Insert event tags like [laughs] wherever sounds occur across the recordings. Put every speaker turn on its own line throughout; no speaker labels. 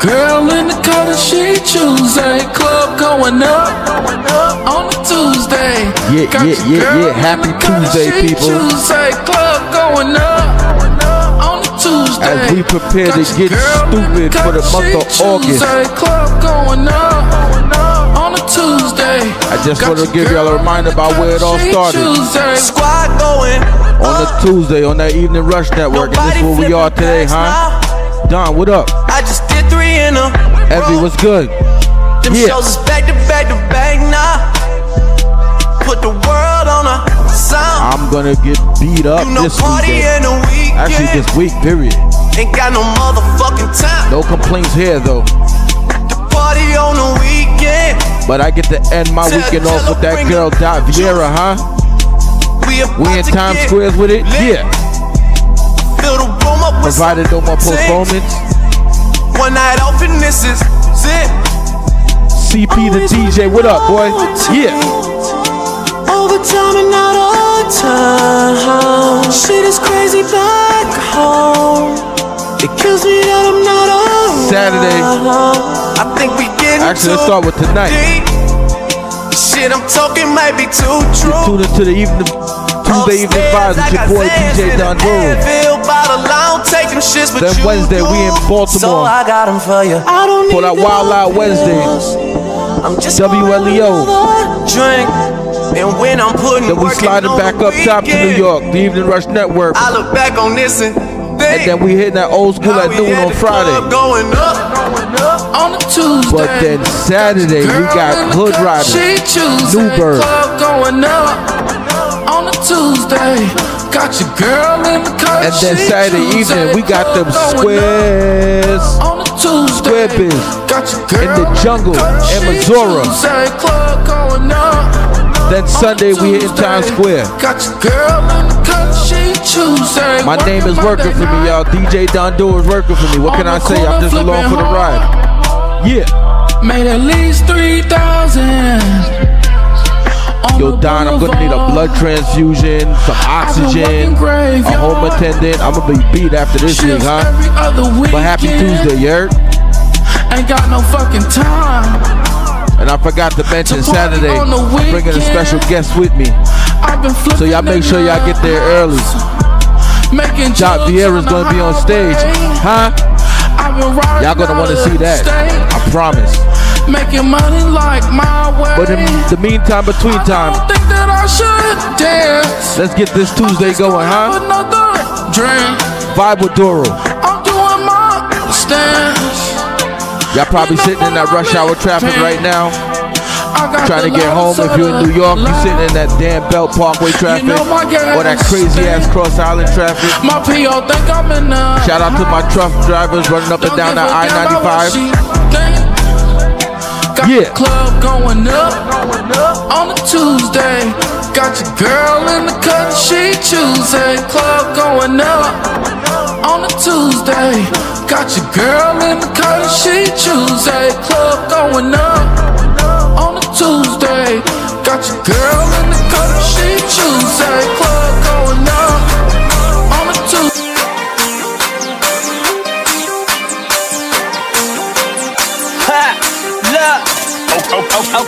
girl in the color she Tuesday. Club going up on a Tuesday.
Yeah,
Got
yeah, yeah, yeah. Happy Tuesday,
she
people.
Tuesday. Club going up on a Tuesday.
As we prepare to
Got your
get stupid for the month of August.
Tuesday. Club going up on a Tuesday.
I just want to give y'all a reminder about where it all started.
Tuesday.
Squad going.
On a Tuesday, on that Evening Rush Network. And this is where we are today, huh? Don, what up?
I just did three in a
Evie, what's good?
Them
Yeah.
shows is back to back to back now. Put the world on a sound.
I'm gonna get beat up
you know,
this
party
weekend.
in the weekend.
Actually, this week, period.
Ain't got no motherfucking time.
No complaints here, though.
Party on the weekend.
But I get to end my
Tell-
weekend
tell
off with that girl. Dot Vieira, huh?
We,
We in Times
get
Square with it?
lit.
Yeah.
Fill the room up with
Provided no more postponements.
One night off and this is it.
CP the DJ, what up, boy? Yeah.
Overtime and out of time. Shit is crazy back home. It kills me that I'm not.
Saturday.
I think we getting
Actually, let's start with tonight.
Shit I'm talking might be too true.
Tune into the evening, Tuesday evening vibes with your boy DJ Don. Then Wednesday, we in Baltimore.
So I got 'em for you. I don't
For that Wild Out. Wednesday.
I'm just
WLEO.
drink. And when I'm putting
Then we
work in
sliding back
the
up top to New York, the Evening Rush Network.
I look back on this and think.
And then we hitting that old school
how
at noon on
the
Friday.
club Going up.
on Tuesday.
But then Saturday, we got Hood Riders, New Bird.
Club going up on a Tuesday. Got your girl in the car.
And then Saturday evening, we got them squares.
on a Tuesday.
Biz.
Got your girl
In the jungle, in Missouri.
Tuesday. Club going up.
Then Sunday, we hitting
Tuesday.
Times Square.
Got your girl in the cut she Tuesday.
My name is working for me, y'all. DJ Don Do is working for me. What can I say? I'm just along for the ride. Yeah.
Made at least three thousand.
Yo, Don, I'm gonna need a blood transfusion, some oxygen, a home attendant. I'm gonna be beat after this week, huh? But happy Tuesday, heard?
Ain't got no fucking time.
And I forgot to mention Saturday, I'm bringing a special guest with me.
I've been
So y'all make sure y'all get there early.
Making
Dot Vieira's gonna be on stage, huh? Y'all gonna wanna see that. I promise.
Making money like my way.
But in the meantime, between time,
don't think that I should dance.
let's get this Tuesday going, huh? Vibe with Doru.
I'm doing my stance.
Y'all probably sitting in that rush hour traffic right now. Trying to get home. If you're in New York, you're sitting in that damn Belt Parkway traffic.
know my gas
Or that crazy ass cross island traffic.
My PO think I'm in
Shout out to my truck drivers running up and down that I 95.
Got
Yeah.
the club going up on a Tuesday. Got your girl in the cut, she Tuesday. Club going up on a Tuesday. Got your girl in the cut, she Tuesday. Club going up on a Tuesday. Got your girl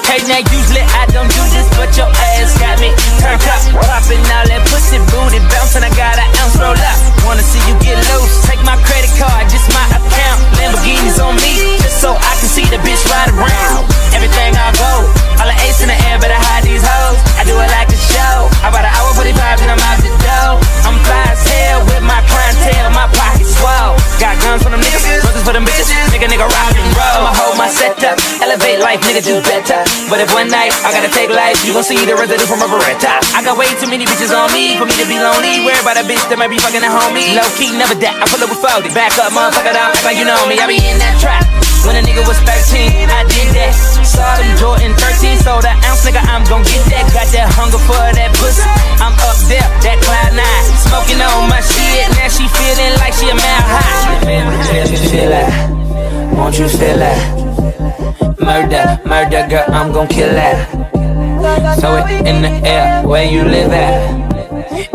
Okay, now usually I don't do this, but your ass got me turned up. Popping all that pussy booty, bouncing. I got an ounce roll up. Wanna see you get loose? Take my credit card, just my account. Lamborghinis on me, so I can see the bitch ride around. Everything I go, all the ace in the air, better hide these hoes. I do it like a show. About an hour 45 and I'm out the door. I'm fly as hell with my clientele, my pockets swell. Got guns for them niggas, brothers for them bitches. Make a nigga rock and roll. I'ma hold my setup, elevate life, nigga do better. But if one night I gotta take life, you gon' see the residue from a Beretta. I got way too many bitches on me for me to be lonely. Worry about a bitch that might be fucking a homie. Low key, never that. I pull up with 40. Back up, motherfucker, down, like you know me. I be in that trap. When a nigga was 13, I did that. Saw them Jordan 13, so the ounce nigga, I'm gon' get that. Got that hunger for that pussy. I'm up there, that cloud nine. Smoking on my shit, now she feeling like she a mile high. Won't you Feel that? Won't you feel that? Murder, murder, girl, I'm gon' kill that. Throw it in the air where you live at.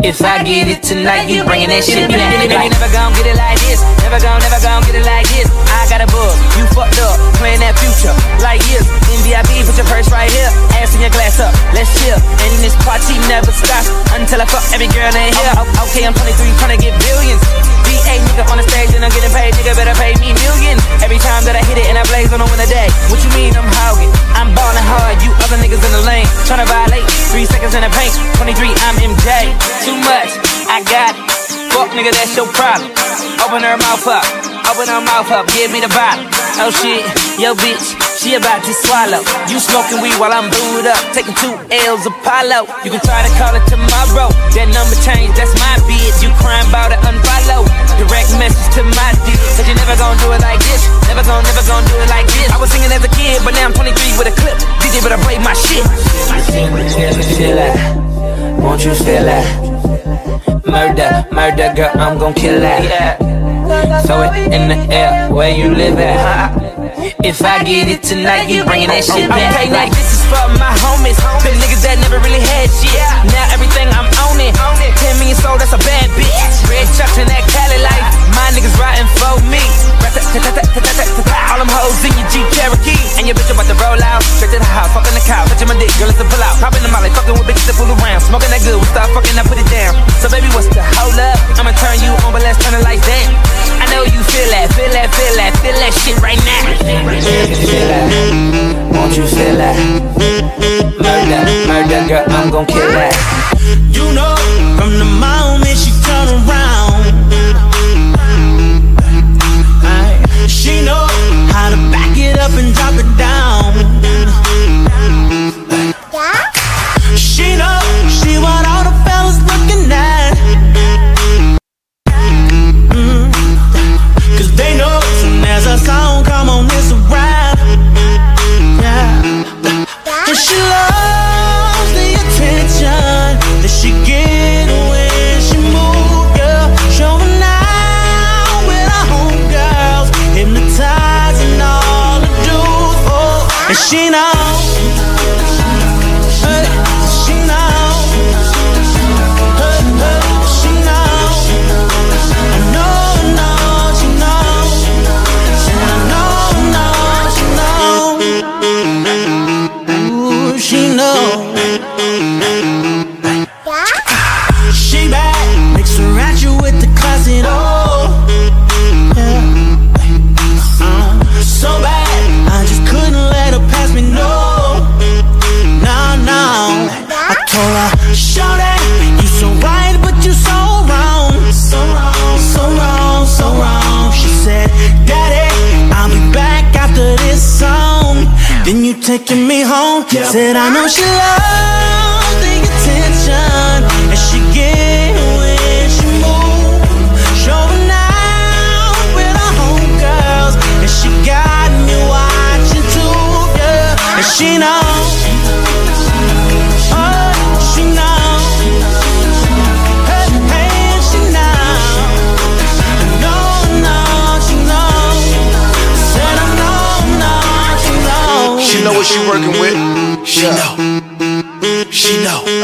If I get it tonight, you bringing that shit back. You never gon' get it like this. Never gon', never gon' get it like this. I got a book, you fucked up, playing that future like years. VIP, put your purse right here, ass in your glass up, let's chill. And this party never stops until I fuck every girl in here. Oh, oh, okay, I'm 23, trying to get billions. VA nigga on the stage and I'm getting paid, nigga better pay me millions. Every time that I hit it and I blaze on a winner day. What you mean I'm hogging? I'm ballin' hard, you other niggas in the lane. Trying to violate, three seconds in the paint. 23, I'm MJ. Too much, I got it. Fuck nigga, that's your problem. Open her mouth up, open her mouth up, give me the bottle. Oh shit, yo bitch, she about to swallow. You smoking weed while I'm booed up, taking two L's Apollo. You can try to call it tomorrow, that number change, that's my bitch. You crying about it, unfollow. Direct message to my dick, cause you never gonna do it like this. Never gonna, never gonna do it like this. I was singing as a kid, but now I'm 23 with a clip. DJ better break my shit. I feel it, won't you feel it? Murder, murder, girl, I'm gon' kill that. Yeah. Throw it in the air, where you live at. If I get it tonight, you bringing that shit back. Okay, now this is for my homies, the niggas that never really had shit. Now everything I'm on it. 10 million sold, that's a bad bitch. Red chucks in that Cali life, my niggas riding for me. All them hoes in your Jeep Cherokee, and your bitch about to roll out. Straight to the house, fucking the cow, touching my dick, girl, it's a pull out. Popping the molly, fucking with bitches that fool around. Smoking that good, we start fucking, I put it down. So baby, what's the hold up? I'ma turn you on, but let's turn the lights down. I know you feel that, feel that, feel that, feel that shit right now. Feel that, won't you feel that? Murder, murder, girl, I'm gon' kill that.
You know, from the moment she turn around, aye, she know how to back it up and drop it down.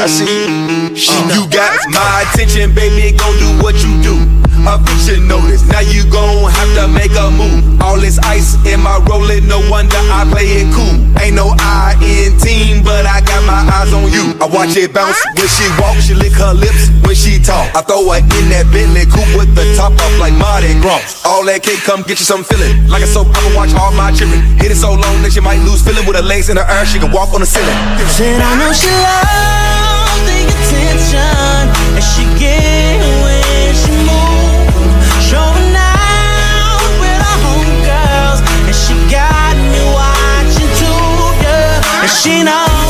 I
see you. She know. You got my attention, baby. Go do what you do. Bitch should notice. Now you gon' have to make a move. All this ice in my rolling, no wonder I play it cool. Ain't no I in team, but I got my eyes on you. I watch it bounce when she walk, she lick her lips when she talk. I throw her in that Bentley coupe with the top off like Mardi Gras. All that cake come get you some feeling. Like a soap, I'ma watch all my children. Hit it so long that she might lose feeling with her legs in the air. She can walk on the ceiling.
Said I know she loves she get when she Showing out with her homegirls And she got me watching too, And she knows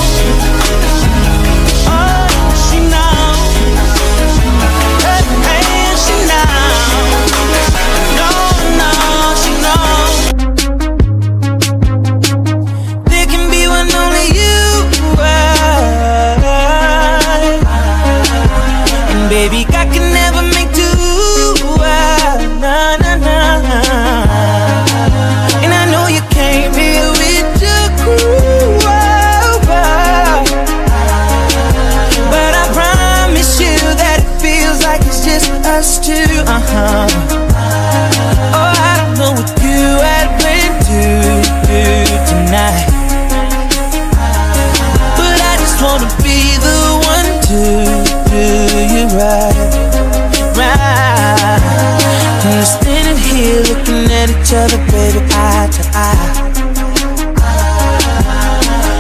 other, baby, eye to eye.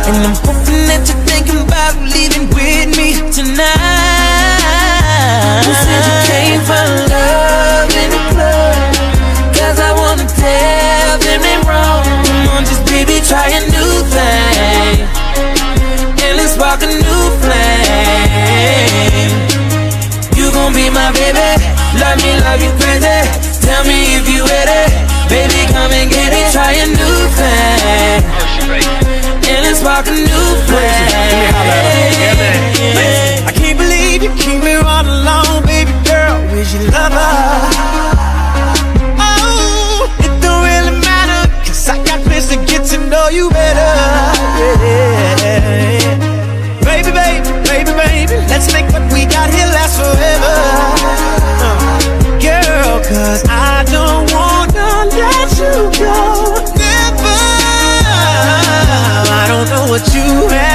And I'm hoping that you're thinking about leaving with me tonight.
Who said you came for love in the club? Cause I wanna tell them they wrong. Come on, just baby, try a new thing. And let's spark a new flame. You gon' be my baby. Love me, love you crazy. Tell me if you ready. Baby, come and get it. Try a new thing. And let's spark a new flame.
I can't believe you keep me all alone, baby girl. Where's your lover? What you had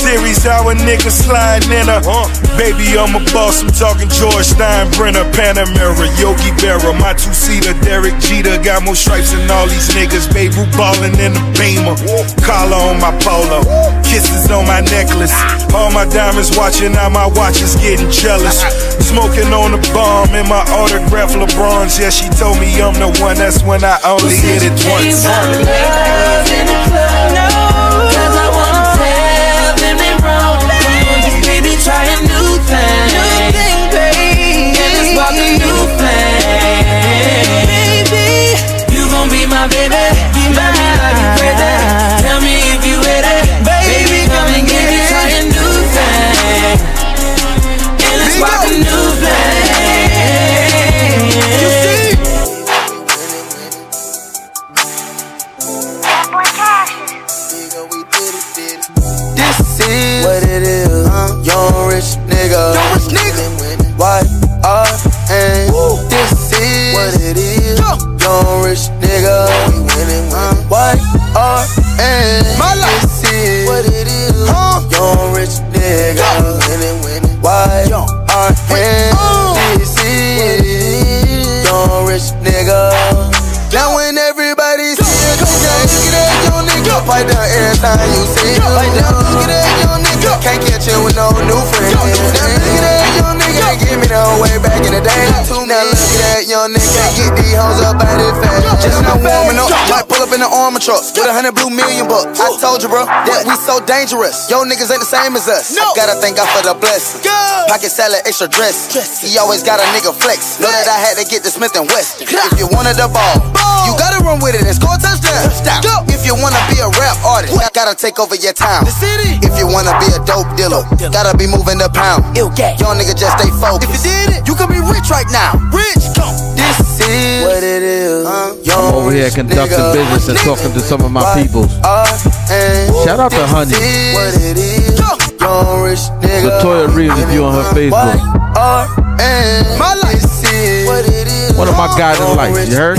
Series, how a nigga sliding in a Baby, I'm a boss, I'm talking George Steinbrenner, Panamera, Yogi Berra, my two-seater, Derek Jeter, got more stripes than all these niggas, babe, Ruth ballin' in the Beamer, collar on my polo, kisses on my necklace, ah. all my diamonds watching, now my watch is getting jealous, ah. smoking on the bomb in my autograph LeBron's, yeah, she told me I'm the one, that's when I only hit it once.
Be my baby. If you ready. Baby,
Can't catch him with no new friends. Now look at that young nigga. Give me the whole way back in the day. Now look at that young nigga. Get these hoes up out his fast. Just now warming up. Pull up in the armor truck with a hundred blue million bucks. I told you, bro, that we so dangerous. Yo niggas ain't the same as us. I gotta thank God for the blessing. Pocket salad, extra dress. He always got a nigga flex. Know that I had to get the Smith and West. If you wanted the ball, you gotta run with it and score a touchdown. If you wanna be a rap artist, gotta take over your town. If you wanna be a dope dealer, gotta be moving the pound. Young nigga just stay focused. If you did it, you could be rich right now. Rich, this is what it is.
I'm over here conducting business and talking to some of my peoples. Uh, Shout out to Honey.
What it is. Young rich nigga.
Latoya Reeves, if you on her Facebook.
Uh, my life is what it is.
One of my guys in life, you heard?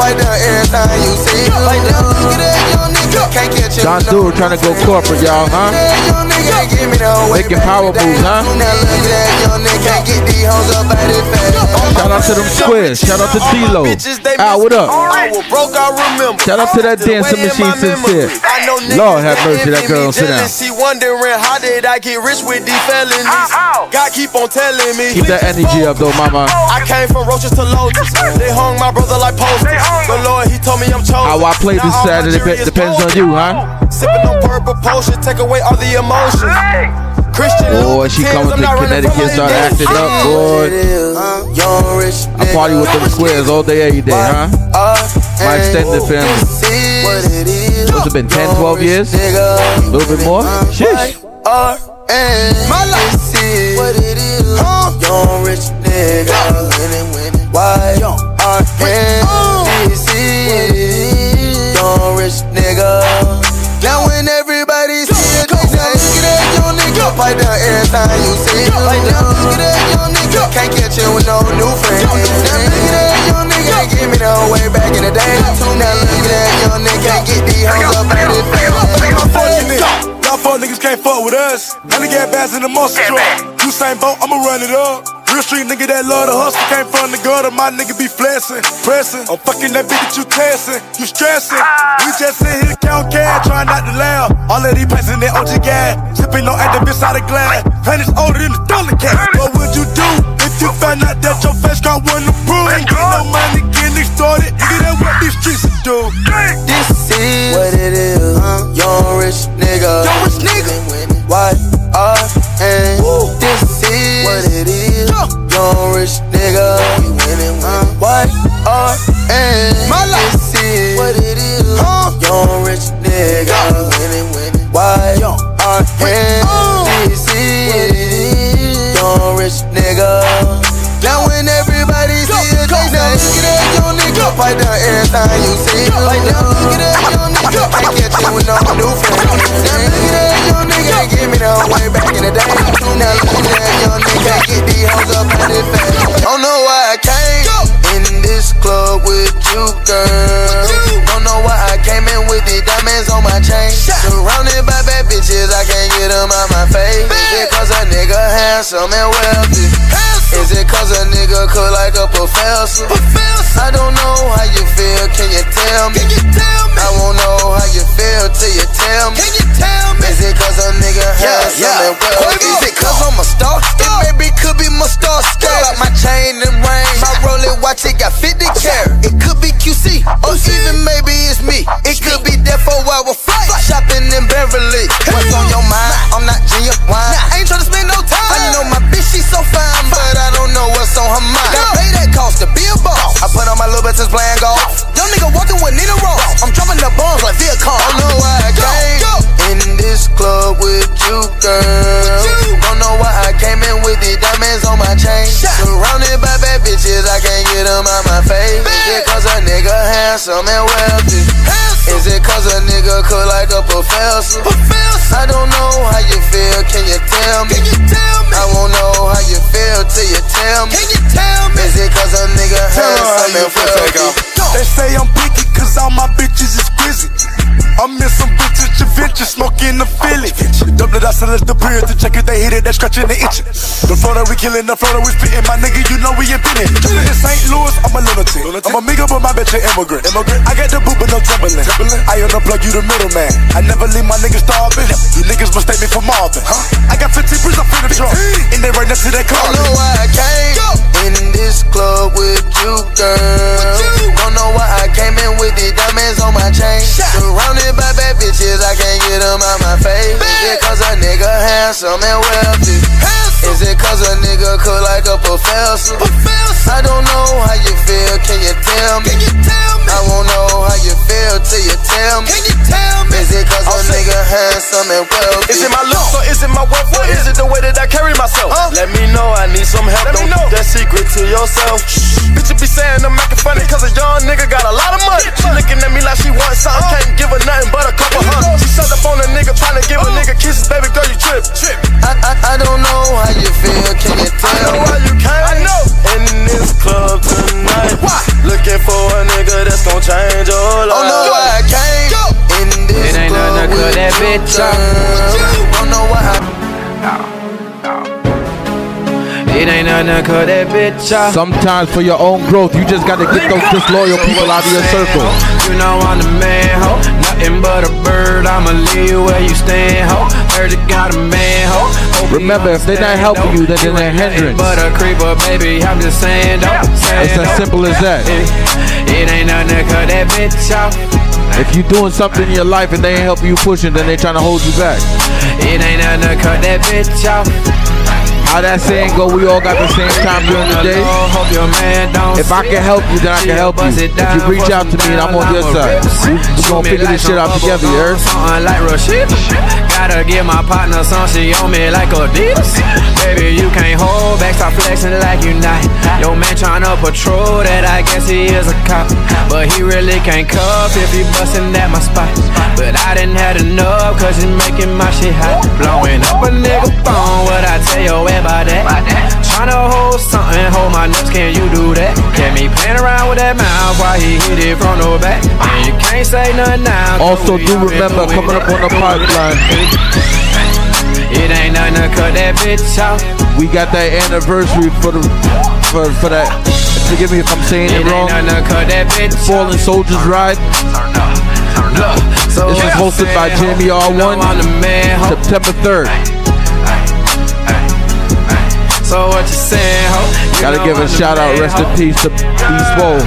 Young nigga. Pipe down every time you see him. Now look at that young nigga. Can't catch him.
John Stewart trying to go corporate, y'all, huh?
That young nigga give me the whole way
Making power moves, huh? Shout out to them squares. Shout out to D-Lo. Ah, what up? Shout out to that dancing machine sincere. Lord have mercy, that girl sit down.
She wondering how did I get rich with these felonies? God keep on telling me.
Keep that energy up though, mama.
I came from roaches to lotus. They hung my brother like posters. Lord, he told me I'm chosen.
How I play this Saturday depends on you, huh?
Sipping on purple potion, take away all the emotions. Christian
Boy, she coming to Connecticut, start acting up, boy. Uh, I party with them squares all day, every day, huh? My extended family. What's it been, 10, 12 years? A little bit more? Sheesh.
My life what it is. Young rich nigga, winning, winning. Why are this is young rich nigga? Now when everybody see it, they say, look at that young nigga. Pipe down every time you see him. Now look at that young nigga. Can't catch him with no new friends. Now look at that young nigga. Give me the whole way back in the day. Now look at that young nigga. Can't get these hoes up out his face.
Y'all fuck niggas can't fuck with us. None of get bass in the monster truck. You same boat, I'ma run it up. Real street nigga that love the hustle came from the gutter. My nigga be flexing, pressing. I'm fucking that bitch that you testing. You stressing. We just sit here count cash, trying not to laugh. All of these passing that OG gas. Sipping on at the bitch out of glass. Planets older than the dollar cat. What would you do if you found out that your face got one to prove? Ain't get no money getting extorted. Nigga, that what these streets do.
This is what it is. Young rich nigga. Young rich nigga. Why are and this is what it is. Young rich nigga. We winning Why are and my life. This is what it is. Young rich nigga. We Why are and this is. young rich nigga. Now when everybody see it, they say, look at that nigga. Pipe down every time you see him. Now look at that young nigga. Can't catch him with no new friends. Now look at that young nigga. Give me the way back in the day. Now look at that young nigga. Get these hoes up out his face. Don't know why I came in this club with you, girl. Don't know why I came in with the diamonds on my chain. Surrounded by bad bitches, I can't get them out my face. Is it cause a nigga handsome and wealthy? Is it cause a nigga cook like a professor? I don't know how you feel, can you tell me? I won't know how you feel till you tell me. Is it cause a nigga handsome and wealthy? Is it cause I'm a star? It maybe could be my star star. Like my chain and ring. My Rolex watch, it got 50 carat. It could be QC, or even maybe it's me. It could be that for while we're fly. Shopping in Beverly. What's on your mind? I'm not Junior Wine. I ain't tryna spend no time. I know my bitch, she so fine, but I don't know what's on her mind. Got pay that cost to be a boss. I put on my little bitches playing golf. Young nigga walking with Nina Ross. I'm dropping the bombs like Viacom. I know I came in this club with you, girl. Face. Is it cause a nigga handsome and wealthy? Is it cause a nigga cook like a professor? I don't know how you feel, can you tell me? I won't know how you feel till you tell me. Is it cause a nigga handsome and wealthy?
They say I'm picky cause all my bitches is crazy. I'm in some vintage adventure, smoking the Philly. Double it, I sell it the period to check if they hit it, they scratching the itching. The Florida we killing, the Florida we spitting, my nigga, you know we invented. Chillin' in St. Louis, I'm a lunatic. I'm a nigga, but my bitch an immigrant. immigrant. I got the boot, but no trembling. I unplug you the middleman. I never leave my niggas starving. You niggas mistake me for Marvin. Huh? I got 50 bricks up in the trunk, and they right next to that car.
Don't know why I came in this club with you, girl. Don't know why I came in with the diamonds on my chain. Surrounded by bad bitches, I can't get them out my face. Is it cause a nigga handsome and wealthy? Handsome. Is it cause a nigga cook like a professor? professor? I don't know how you feel, can you tell me? Can you tell me? I won't know how you feel till you tell me. Can you tell me? Is it cause a nigga handsome and wealthy?
Is it my looks or is it my wealth or is it the way that I carry myself? Let me know, I need some help. Let Don't keep that secret to yourself. Bitch, you be saying I'm acting funny cause a young nigga got a lot of money. She looking at me like she wants something, give a nigga kisses, baby girl, you trip.
I, I, I don't know how you feel, can you
I
tell
know
me?
why you came. I know. In this club tonight. Why? Looking for a nigga that's gonna change your oh, life.
Don't know why I came in this
It ain't
club
nothing
with
that
you,
bitch
Uh,
Sometimes for your own growth, you just gotta get those disloyal people out of your circle.
You know I'm the man, ho. Nothing but a bird. I'ma leave where you stand, ho. Heard you got a man, ho.
Remember, if they're not helping you, then they're a hindrance.
But a creeper, baby. I'm just saying, though.
It's as simple as that.
It, ain't nothing cut that bitch off.
If you're doing something in your life and they ain't helping you pushing, then they trying to hold you back.
It ain't nothing cut that bitch off.
How that saying go, we all got the same time during the day. If I can help you, then I can help you. If you reach out to me I'm on your side, we gonna figure this shit out together, you heard?
Gotta give my partner some, she on me like Adidas. [laughs] Baby, you can't hold back, stop flexing like you not. Yo, man tryna patrol that, I guess he is a cop. But he really can't cuff if he bustin' at my spot. But I didn't have enough, cause it's making my shit hot. Blowing up a nigga phone, what I tell your about that? Tryna hold something, hold my nuts, can you do that? Get me playing around with that mouth while he hit it from the back. And you can't say nothing now.
Also, do remember coming up on the pipeline.
It ain't nothing to cut that bitch off.
We got that anniversary for the for for that. Forgive me if I'm saying it,
it
wrong.
Ain't nothing to cut that bitch
Fallen Soldiers Ride.
So
this is hosted by Jamie R1. September 3rd.
So what you saying, ho? You
Gotta give a shout out, rest in peace to East Swole.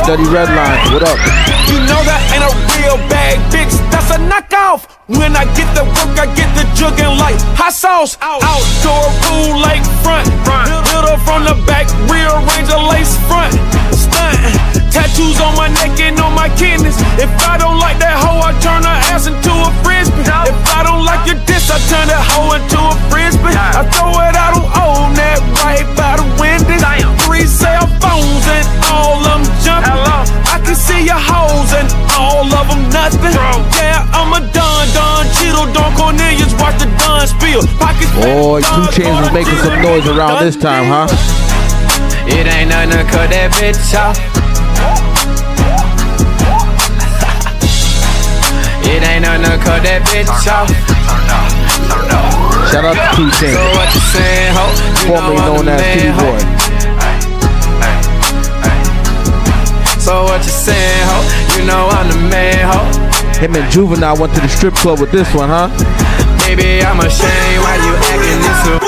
Steady Redline, what up?
You know that ain't a real bag, bitch. That's a knockoff. When I get the work, I get the jugging like hot sauce. Out, outdoor pool, lake front. Build up from the back, rearrange a lace front. Stunt. Tattoos on my neck and on my kidneys. If I don't like that hoe, I turn her ass into a frisbee. If I don't like your diss, I turn that hoe into a frisbee. I throw it out on own that right by the window. Three cell phones and all of them jumping. I can see your hoes and all of them nothing. Yeah, I'm a Don Don Cheeto Don Cornelius. Watch the Don spill. Pockets
Boy, 2 Chainz was making some noise around this time, huh?
It ain't nothing to cut that bitch off. [laughs] It ain't nothing to cut that bitch off.
Shout out to 2 Chainz.
So what you saying, ho? You
Formerly known as
man,
Kitty. Boy.
So what you saying, ho? You know I'm the man, ho.
Him and Juvenile went to the strip club with this one, huh?
Baby, I'm ashamed why you acting this way.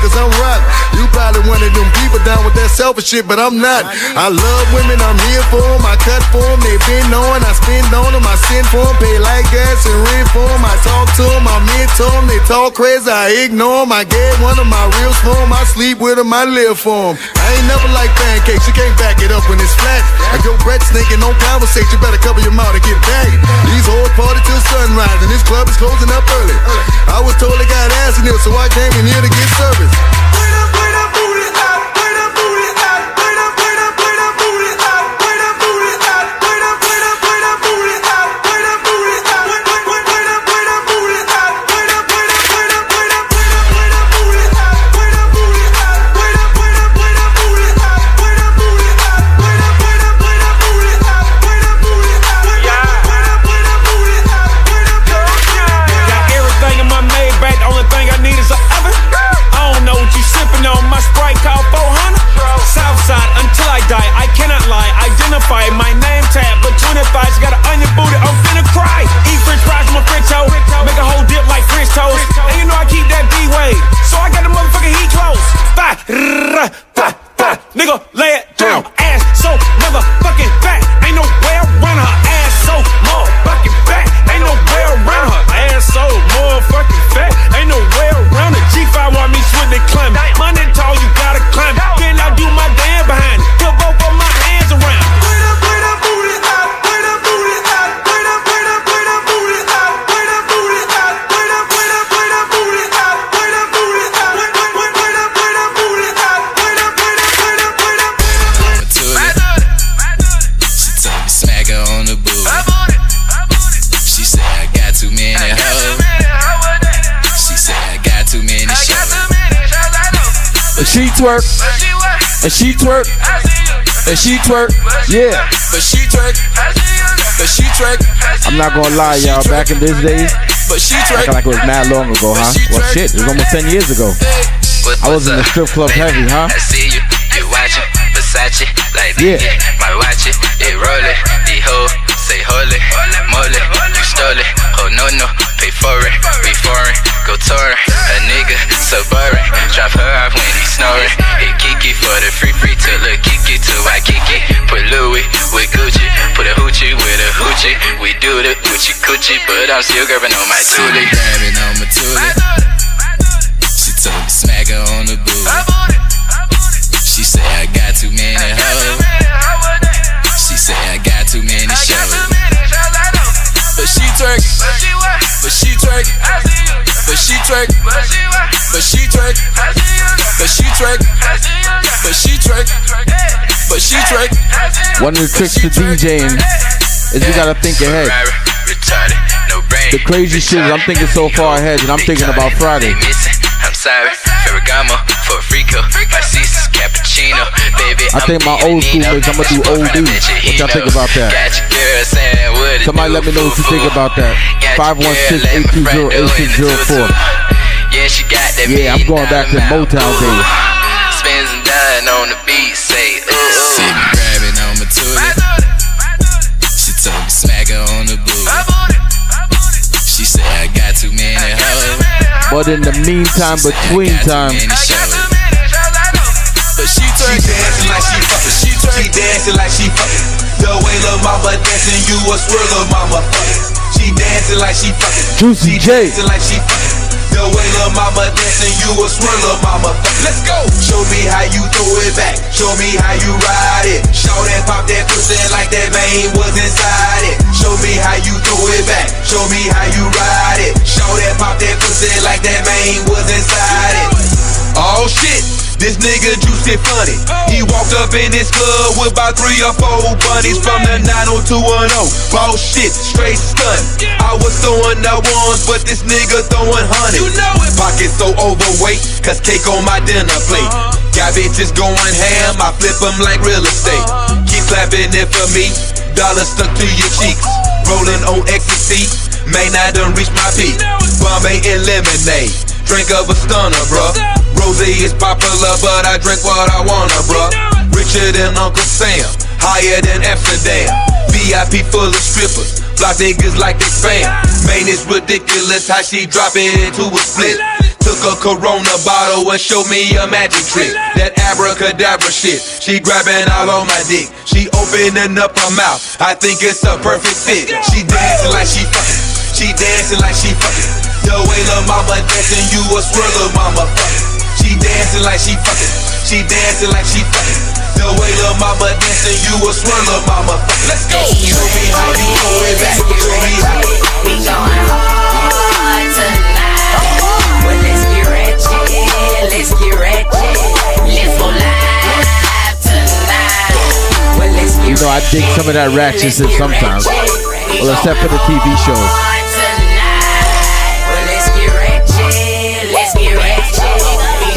Cause I'm rock. Down with that selfish shit, but I'm not. I love women, I'm here for them, I cut for them, they been on, I spend on them, I send for them, pay like gas and rent for them, I talk to them, I mentor them, they talk crazy, I ignore them, I get one of my reals for them, I sleep with them, I live for them. I ain't never like pancakes, you can't back it up when it's flat. If your breath stinking, don't conversate, you better cover your mouth and get back. These hoes party till sunrise, and this club is closing up early. I was told they got ass in here, so I came in here to get service.
Twerk. And she twerk. And she twerk. Yeah.
But she twerk. But she twerk.
I'm not gonna lie, y'all. Back in this days,
But she twerk.
like it was mad long ago, huh? Well, shit, it was almost 10 years ago. I was in the strip club heavy, huh?
I see you, you watching Versace, like
Yeah.
my watch it, it roll it. The hoe say holy, moly, you stole it. Oh no no, pay for it, be foreign, go touring. A nigga so boring, drop her off when he snoring. Hit Kiki for the free free to look Kiki to I Kiki. Put Louis with Gucci, put a hoochie with a hoochie. We do the hoochie coochie, but I'm still grabbing on my toolie.
Grabbing on my toolie. She told me smack her on the booty. She said I got too many hoes. trick, but she trick, but she trick, but she trick, but she trick.
One of the tricks to DJing is you gotta think ahead. The crazy shit is I'm thinking so far ahead and I'm thinking about Friday.
I'm sorry, for a. My cappuccino.
I think my old school mix, I'ma do old dudes. What y'all think about that? Somebody let me know what you think about that.
516
820
8604. Yeah, that
Yeah, I'm going back to Motown
mouth.
days.
Spins and dine on the beat, say ooh.
See me grabbing on my toolie. She told me smack her on the booty. She say I got too many hoes.
But in the meantime, between time,
Many shows.
But she.
She dancing like she fucking.
She.
She dancing like she fucking. The way lil' mama dancing, you a swear lil' mama fucking. She dancing like she fucking.
Juicy
she
J.
dancing like she fucking. The way lil' mama dancing, you a swear lil' mama. Let's go. Show me how you throw it back. Show me how you ride it. Show that pop that pussy like that vein was inside it. Show me how you throw it back. Show me how you ride it. Show that pop that pussy like that vein was inside it. Oh shit. This nigga juicy funny. He walked up in this club with about three or four bunnies from the 90210. Ball shit, straight stun. I was throwing the ones, but this nigga throwing honey. You know it. Pockets so overweight, cause cake on my dinner plate. Uh-huh. Got bitches going ham, I flip them like real estate. Uh-huh. Keep clapping it for me, dollars stuck to your cheeks. Uh-huh. Rolling on ecstasy, man, I done reached my peak. Bombay and lemonade, drink of a stunner, bruh. Rose is popular, but I drink what I wanna, bruh. Richer than Uncle Sam, higher than Amsterdam. VIP full of strippers, block niggas like they fam. Man, it's ridiculous how she drop it into a split. Took a Corona bottle and showed me a magic trick. That abracadabra shit, she grabbing all on my dick. She opening up her mouth, I think it's a perfect fit. She dancing like she fucking, she dancing like she fucking. The way lil' mama dancing, you a swirl lil' mama fucking. She dancing like she fucking. She dancing like she fucking. The way lil' mama dancing, you a swirl lil' mama fucking. Let's go. Show me how you throw it back. Show me how.
We going hard tonight. Well, let's get ratchet. Let's get ratchet. Let's go live tonight. Well, let's get
you know I dig some of that ratchet shit sometimes. Well, except for the TV shows.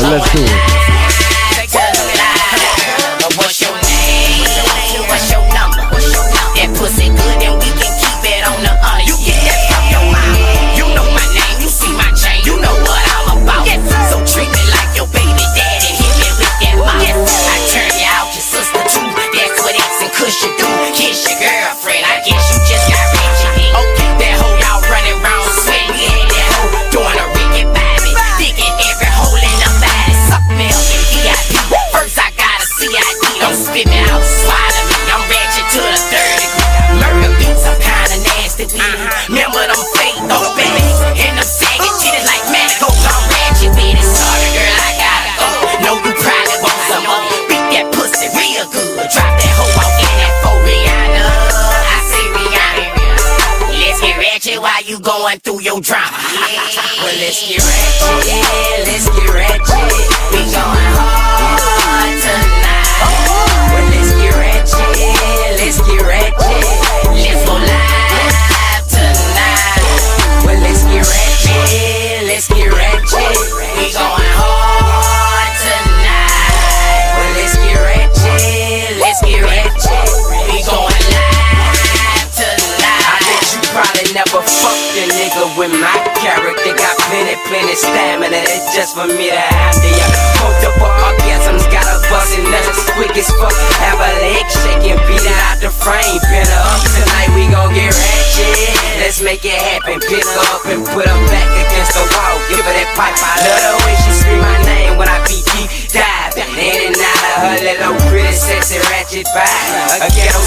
Let's
do it.
Your drama. Well, let's get ratchet. Let's get ratchet. with my character. Got plenty, plenty stamina. It's
just for me to handle ya. Multiple orgasms, got a bustin' nuts, quick as fuck. Have a leg shaking, beat it out the frame. Pin up tonight, we gon' get ratchet. Let's make it happen. Pick her up and put her back against the wall. Give her that pipe. I love the way she scream my name when I be deep diving. In and out of her little pretty sexy ratchet vibe. A ghetto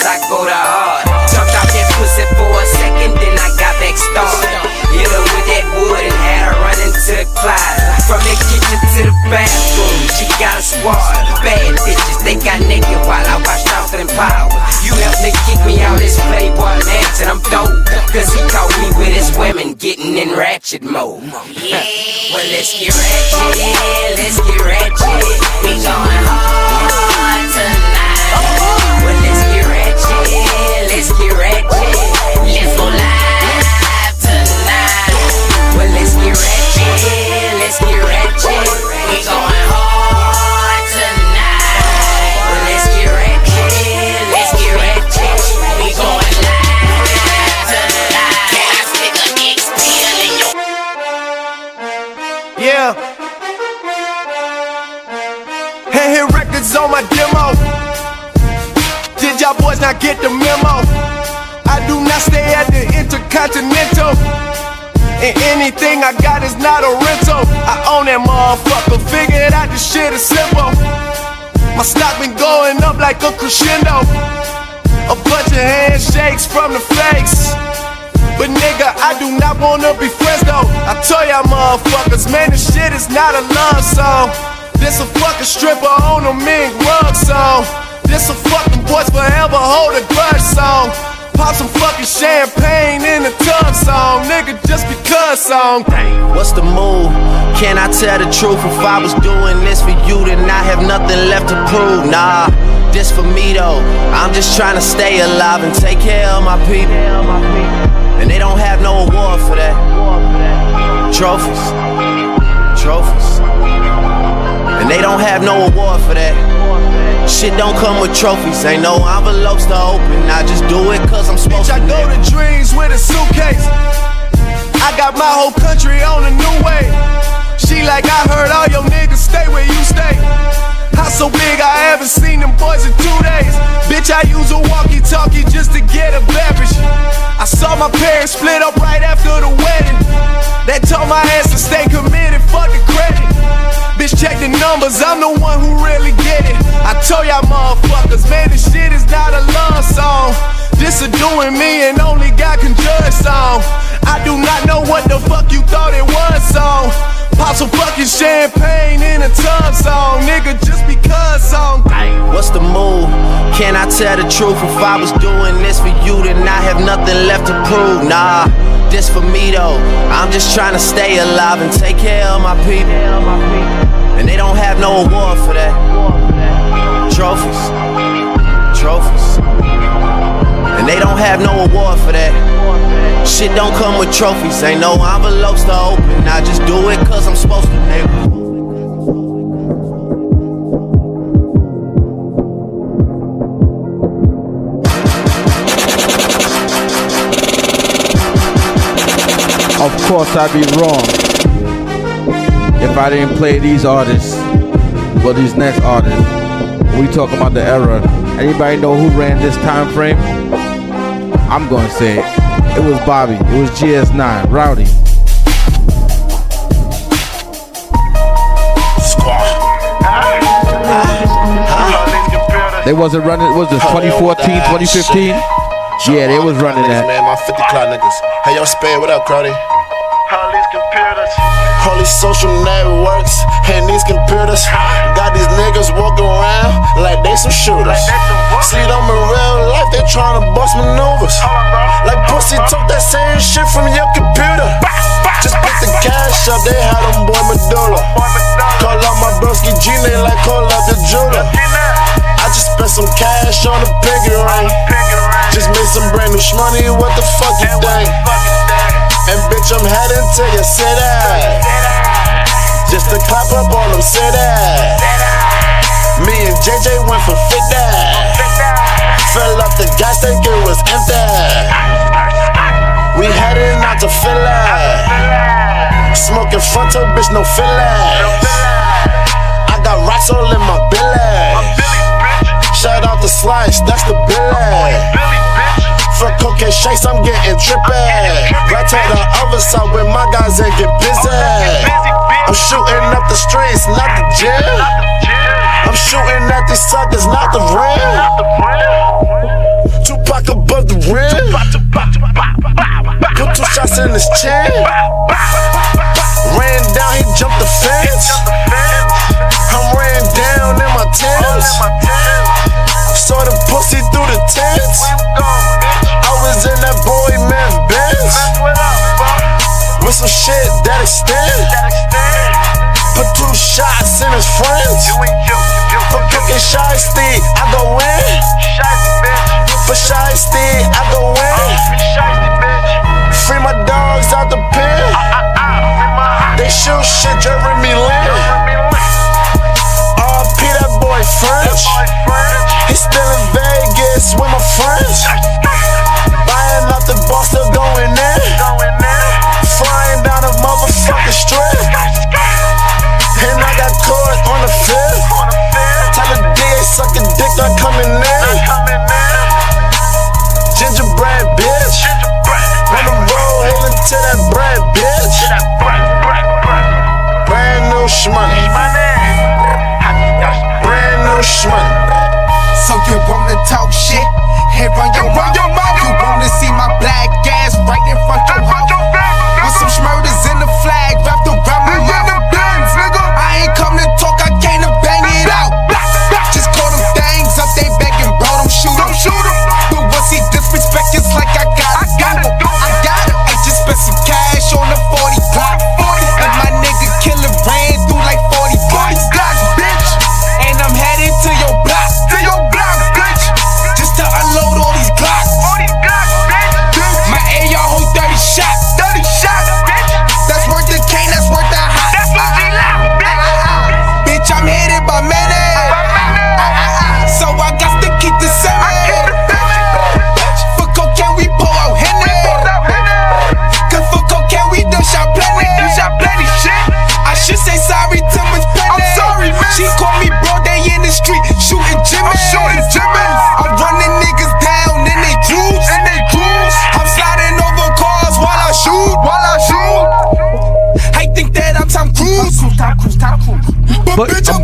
leg because I go to hard. Jumped out that pussy for a second, then I got back started. Hit her with that wood and had her running to the closet. From the kitchen to the bathroom, she got a squad. Bad bitches, they got naked while I watched Austin Power. You helped me kick me out this Playboy mansion, I'm dope. Cause he caught me with his women getting in ratchet mode. Yeah. [laughs] well, let's get ratchet, let's get ratchet. We going hard tonight. Let's get ratchet. Let's go live tonight. Well, let's get ratchet, let's get ratchet. We going hard
not get the memo? I do not stay at the Intercontinental. And anything I got is not a rental. I own that motherfucker. Figure Figured out this shit is simple. My stock been going up like a crescendo. A bunch of handshakes from the fakes. But nigga, I do not wanna be friends though. I tell y'all motherfuckers, man, this shit is not a love song. This a fucking stripper on a mink rug song. This a fucking boys forever hold a grudge song. Pop some fucking champagne in the tub song, nigga, just because song.
What's the move? Can I tell the truth? If I was doing this for you, then I have nothing left to prove. Nah, this for me though. I'm just trying to stay alive and take care of my people. And they don't have no award for that. Trophies, trophies. And they don't have no award for that. Shit don't come with trophies, ain't no envelopes to open. I just do it cause I'm supposed
Bitch, I
to.
go to dreams with a suitcase. I got my whole country on a new way. She like, I heard all your niggas stay where you stay. House so big, I haven't seen them boys in two days. Bitch, I use a walkie talkie just to get a beverage. I saw my parents split up right after the wedding. They told my ass to stay committed, fuck the. Bitch, check the numbers, I'm the one who really get it. I told y'all motherfuckers, man, this shit is not a love song. This a doing me and only God can judge song. I do not know what the fuck you thought it was song. Pop some fucking champagne in a tub song, nigga, just because song.
What's the move? Can I tell the truth? If I was doing this for you, then I have nothing left to prove. Nah, this for me though. I'm just trying to stay alive and take care of my people. And they don't have no award for that. Trophies, trophies. And they don't have no award for that. Shit don't come with trophies, ain't no envelopes to open. I just do it cause I'm supposed to, nigga.
Of course, I'd be wrong if I didn't play these artists. Well, these next artists. We talk about the era. Anybody know who ran this time frame? I'm gonna say it. It was Bobby. It was GS9. Rowdy. They wasn't running. Was this 2014, 2015? Yeah, they was running that.
Man, my 50 clock niggas. Hey, yo, Spade, what up, Crowdy? All these computers. All these social networks and these computers got these niggas walking around like they some shooters. See them in real life, they trying to bust maneuvers. Like pussy, talk that same shit from your computer. Just put the cash up, they had them boy medulla. Call out my broski G, they like call out the Judah. I just spent some cash on the piggy ring. Just made some brand new shmoney, what the fuck you think? And bitch, I'm heading to your city. Just to clap up on them city. Me and JJ went for 50. Fill up the gas tank, it was empty. We heading out to Philly. Smoking fronto, bitch, no fillers. I got rocks all in my belly. Shout out to Slice, that's the billy. For cocaine shakes, I'm getting trippy. Right to the other side with my guys and get busy. I'm shooting up the streets, not the gym. I'm shooting at these suckers, not the rim. Tupac above the rim. Put two shots in his chin. Ran down, he jumped the fence. I'm ran down in my Timbs. Saw the pussy through the tents. I was in that boy man Benz. With some shit that extend. Put two shots in his friends. For cooking Shiesty, I go in. For Shiesty, I go in. Free my dogs out the pen. They shoot shit, Jeremy Lin. RP that boy French. He's still in Vegas with my friends. Buying out the boss, still going in. Flying down a motherfucking strip. And I got caught on the fifth. Tell the DA suck a dick, not coming in. Gingerbread bitch. On the road, hailing to that bread bitch. Brand new shmoney. Brand new shmoney.
So you wanna talk shit and run your mouth? You wanna see my black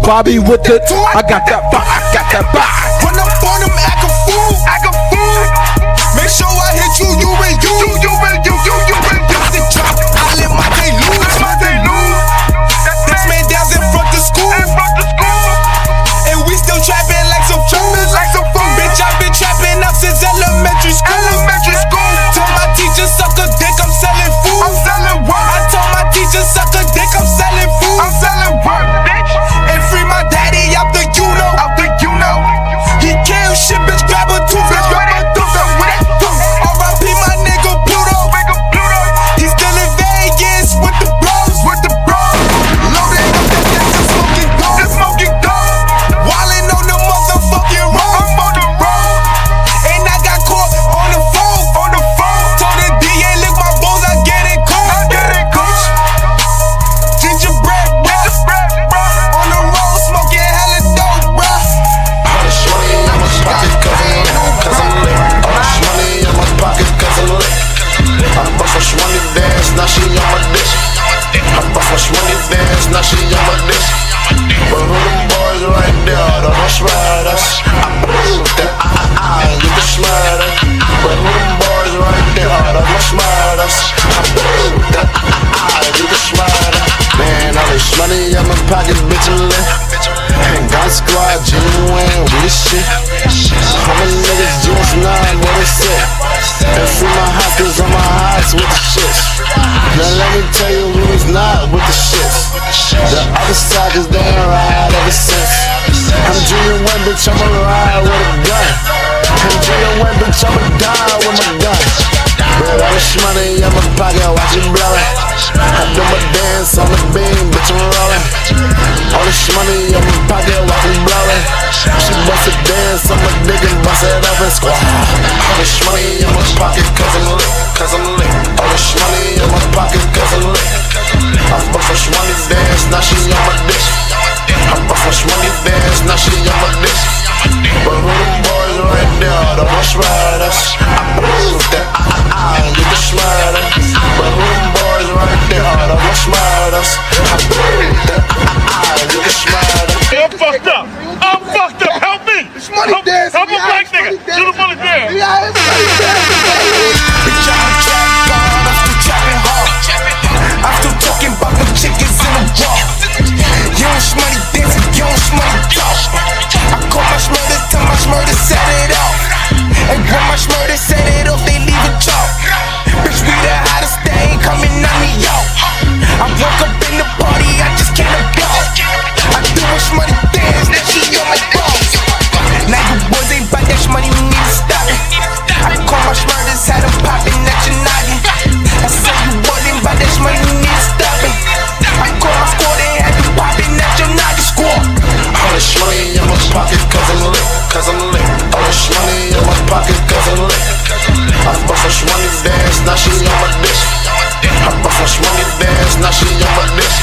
Bobby with the. I got that. bi- I got that. bi-
Run up on them, act a fool, act a fool. Make sure I hit you, you and you, you, you and you, you, pocket, watch it blowin'. I do my dance on the beam, bitch, I'm rollin'. All this money in my pocket, watch it blowin'. She bust a dance, I'm a dick and bust it up and squat.
All this money in my pocket, cause I'm lit, cause I'm lit. All this money in my pocket, cause I'm lit. I fuck for money dance, now she on my dick. I fuck for money dance, now she on my dick. But who them boys right there, the rush riders? I prove that ah ah ah, you can smile. I'm fucked up. I'm fucked up. Help me. It's money dance. I'm a black nigga. Do the money dance.
Pockets cause I'm lit. I bust a shmoney dance, now she on my dick. I bust a shmoney dance, now she on my dick.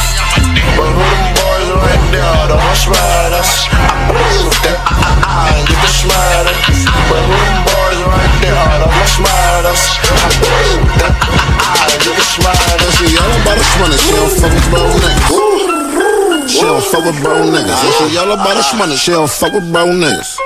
But who them boys right there, the rush riders? I believe that I, I, I get the smarter. But who them boys right there, the rush riders? I believe that I, I, I get the smarter. She all about the money, she don't fuck with bro niggas. She don't fuck with bro niggas. She all about the money, she don't fuck with bro niggas.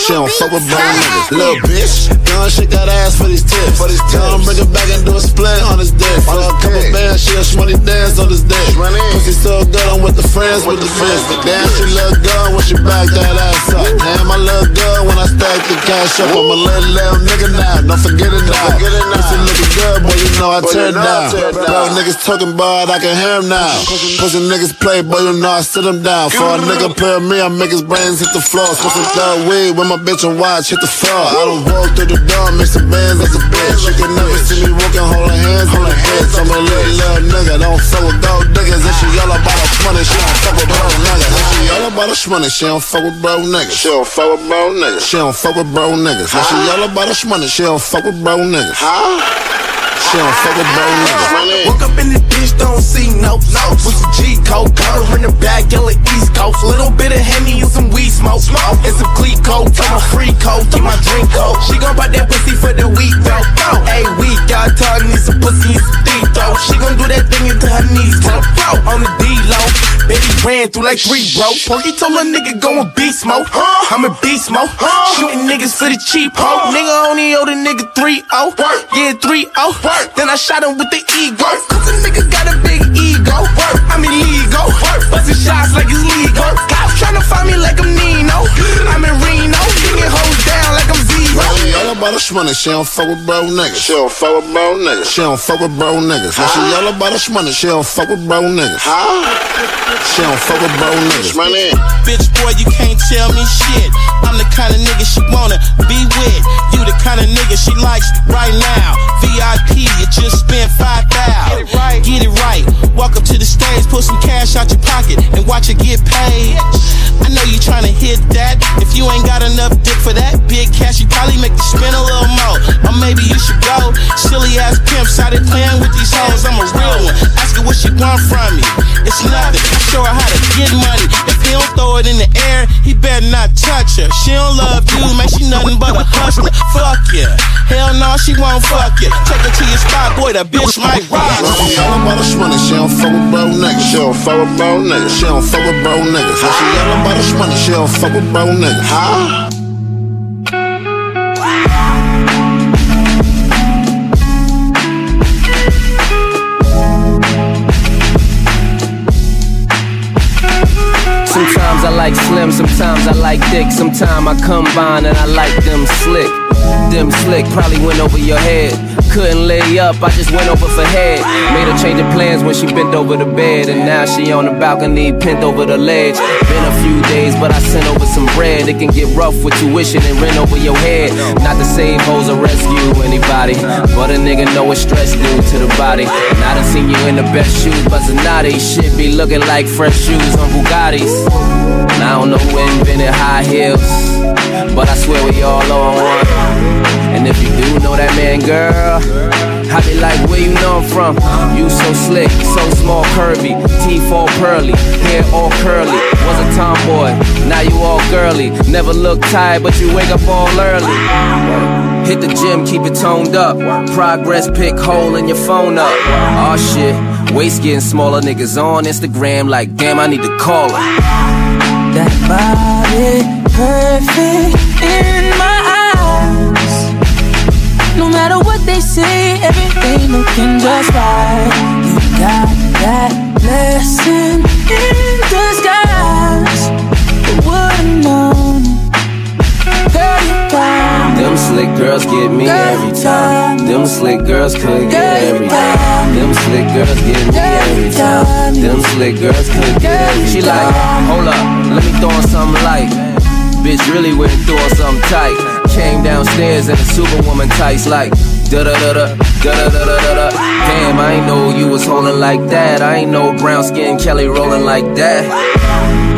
She don't fuck with bro niggas. Little bitch, gun shake that ass for these tips. For these tips. bring it back and do a split on his dick. For a couple bands, she a shmoney dance on his dick. Pussy so good, I'm with the friends with the friends. Damn, she look good when she back that ass up. Damn, I look good when I stack the cash up. I'm a little, little nigga now, don't forget it now. Pussy looking good, boy, you know I turn down. Bro, niggas talking about I can hear him now. Pussy niggas play, boy, you know I sit him down. For a nigga play me, I make his brains hit the floor. Smoke some third weed with my bitch and watch hit the floor. I don't walk through the door, mix the bands as a bitch. You can never see me walking, holding hands on the. I'm a little, little nigga, don't fuck with gold diggers. And she all about the money, she don't fuck with bro niggas. And she all about the money, she don't fuck with bro niggas. She don't fuck with bro niggas. She don't fuck with bro niggas. And she all about the money, she don't fuck with bro niggas. Huh? She don't fuck with bro niggas.
Woke up in the bitch, don't see no notes. With some G code, her in the bag, yellow East Coast. Little bit of Henny and some weed smoke. Smoke and some Clico. Tell my free code, keep my drink cold. She gon' buy that pussy for the week though. Hey, week, got taught need some pussy and some deep though. She gon' do that thing until her knees drop out on the D-low. Baby ran through like three bro. Porky told a nigga go in beast mode. I'm in beast mode. Shooting niggas for the cheap hoe. Nigga only owe the nigga 3 0. Yeah, 3 0. Then I shot him with the ego. Cause a nigga got a big ego. I'm illegal. Busting shots like it's legal. Cops tryna find me like I'm Nino. [laughs] I'm in Reno. Getting hoes down like I'm zero.
She all about the money, she don't fuck with bro niggas. She don't fuck with bro niggas. She don't fuck with bro niggas. And she all about the money, she don't fuck with bro niggas. Huh? She don't fuck with bro niggas. Money.
Bitch, boy, you can't tell me shit. I'm the kind of nigga she wanna be with. You the kind of nigga she likes right now. VIP, you just spent five thousand. Get it right. Get it right. Walk up to the stage, pull some cash out your pocket, and watch it get paid. I know you tryna hit that. If you ain't got enough dick for that big cash, you probably make you spend a little more. Or maybe you should go. Silly ass pimps out there playing with these hoes. I'm a real one. Ask her what she want from me. It's nothing. I show her how to get money. If he don't throw it in the air, he better not touch her. She don't love you, man. She nothing but a hustler. Fuck yeah. Hell no, she won't fuck you. Take her to your spot, boy. That bitch might rock.
She all about the money, she don't fuck with bro niggas. She don't fuck with bro niggas. She don't fuck with bro niggas. She all about the money, she don't fuck with bro niggas. Huh?
Like slim, sometimes I like thick, sometimes I combine and I like them slick. Them slick probably went over your head. Couldn't lay up, I just went over for head. Made her change of plans when she bent over the bed, and now she on the balcony, pinned over the ledge. Been a few days, but I sent over some bread. It can get rough with tuition and rent over your head. Not to save hoes or rescue anybody, but a nigga know what stress do to the body. And I done seen you in the best shoes, but Zanotti shit be looking like fresh shoes on Bugattis. And I don't know who invented high heels, but I swear we all on one. And if you do know that man, girl, I be like, where you know I'm from? You so slick, so small, curvy, teeth all pearly, hair all curly. Was a tomboy, now you all girly. Never look tired, but you wake up all early. Hit the gym, keep it toned up. Progress pick hole in your phone up. Aw shit, waist getting smaller. Niggas on Instagram like, damn, I need to call her.
That body perfect in my eyes. No matter what they say, everything looking just right. You got that blessing in disguise. Who would've known? Girl, you got
Them slick girls get me every time. Them slick girls could get every time. Them slick girls get me every time. Them slick girls could get every time. She like, hold up, let me throw on something light. Bitch really went through on something tight. Came downstairs in a superwoman tights like da da da da da da da da da. Damn, I ain't know you was holding like that. I ain't know brown skin Kelly rolling like that.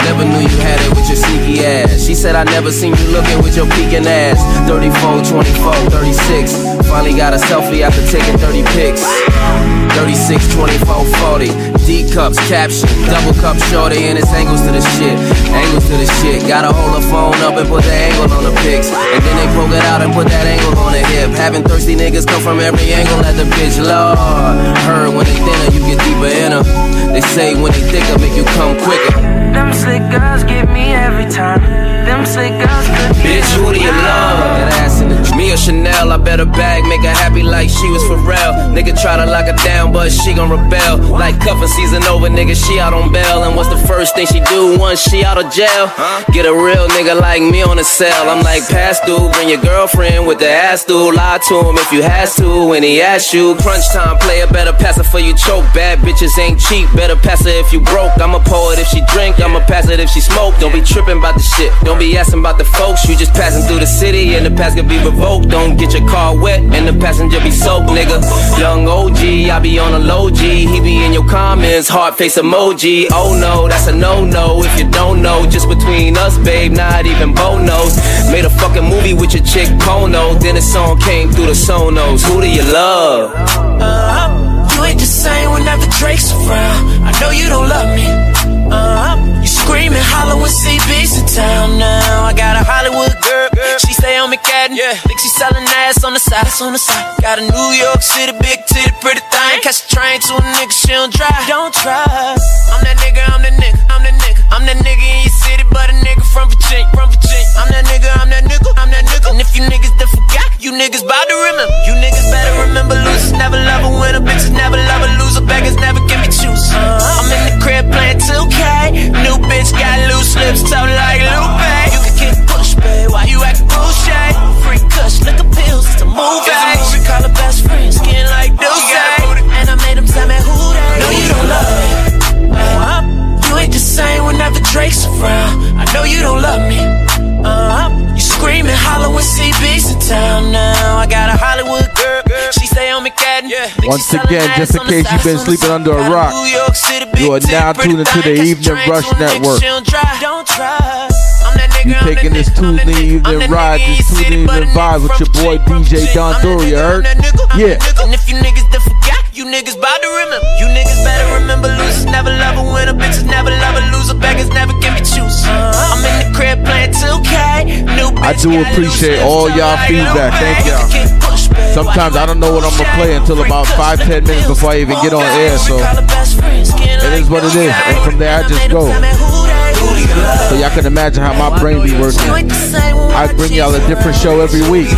Never knew you had it with your sneaky ass. She said I never seen you looking with your peeking ass. 34, 24, 36. Finally got a selfie after taking 30 pics. 36, 24, 40. D cups, caption, double cup shorty, and it's angles to the shit. Angles to the shit. Gotta hold the phone up and put the angle on the pics. And then they poke it out and put that angle on the hip. Having thirsty niggas come from every angle at the bitch. Lord, heard when they thinner, you get deeper in her. They say when they thicker, make you come quicker.
Them slick girls get me every time. Them slick girls could
Bitch, who do you love? That ass in the me or Chanel, I bet her bag make her happy like she was for real. Nigga try to lock her down, but she gon' rebel. Like cuffin' season over, nigga, she out on bail. And what's the first thing she do once she out of jail? Get a real nigga like me on the cell. I'm like, pass through, bring your girlfriend with the ass through. Lie to him if you has to when he asks you. Crunch time, player, better pass it for you choke. Bad bitches ain't cheap, better pass it if you broke. I'm a poet if she drink, I'ma pass it if she smoke. Don't be tripping about the shit, don't be asking about the folks. You just passing through the city and the past can be revoked. Don't get your car wet and the passenger be soaked, nigga. Young OG, I be on a low G. He be in your comments, heart face emoji. Oh no, that's a no no. If you don't know, just between us, babe, not even Bo knows. Made a fucking movie with your chick Pono. Then a song came through the Sonos. Who do you love?
Uh, you ain't the same whenever Drake's around. I know you don't love me. Uh, screaming, holler when CB's in town now. I got a Hollywood girl, she stay on McCadden. Yeah. Think she selling ass on the side, on the side. Got a New York City big titty, pretty thing. Catch a train to a nigga, she don't drive. Don't try. I'm that nigga, I'm that nigga, I'm that nigga. I'm that nigga in your city, but a nigga from Virginia, from Virginia. I'm that nigga, I'm that nigga, I'm that nigga. And if you niggas done forgot, you niggas bout to remember. You niggas better remember losers never love a winner, bitches never love a loser, beggars never give me juice. I'm in the crib playing 2K. New bitch got loose lips, tough like Lupe. You can kick push, babe. Why you acting bullshit? Free kush, liquor pills, it's a movie. Drake's around. I know you don't love me. Uh, you screaming, holler when CB's in town now. I got a Hollywood girl, she stay on McCadden. Yeah.
Once again, just in case you've been sleeping under a rock, you are now tuned into the Evening Rush Network. You taking this Tuesday evening ride, this Tuesday evening vibe with your boy DJ Don Doru, you heard? Yeah.
And if you niggas done forgot, you niggas bout to remember. You niggas better remember losers never love a winner, bitches never love a loser, beggars never give me juice. I'm in the crib playing 2K. New
I do appreciate all y'all feedback. Thank y'all. Sometimes I don't know what I'm gonna play until about five, ten minutes before I even get on air. So it is what it is, and from there I just go. So y'all can imagine how my brain be working. I bring y'all a different show every week.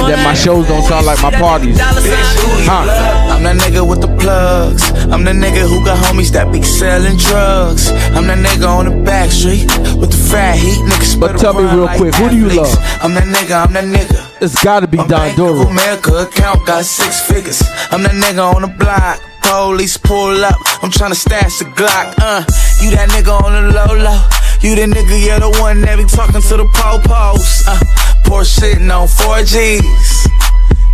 And then my shows don't sound like my parties. Huh?
I'm that nigga with the plugs. I'm the nigga who got homies that be selling drugs. I'm that nigga on the back street with the fat heat. Niggas
But tell me real quick, who do you love?
I'm that nigga, I'm that nigga.
It's gotta be Don Doru.
America account got six figures. I'm that nigga on the block. Police pull up. I'm tryna stash the Glock. Uh, you that nigga on the low low. You the nigga, you're the one that be talking to the po-pos. Uh, poor shitting on 4Gs.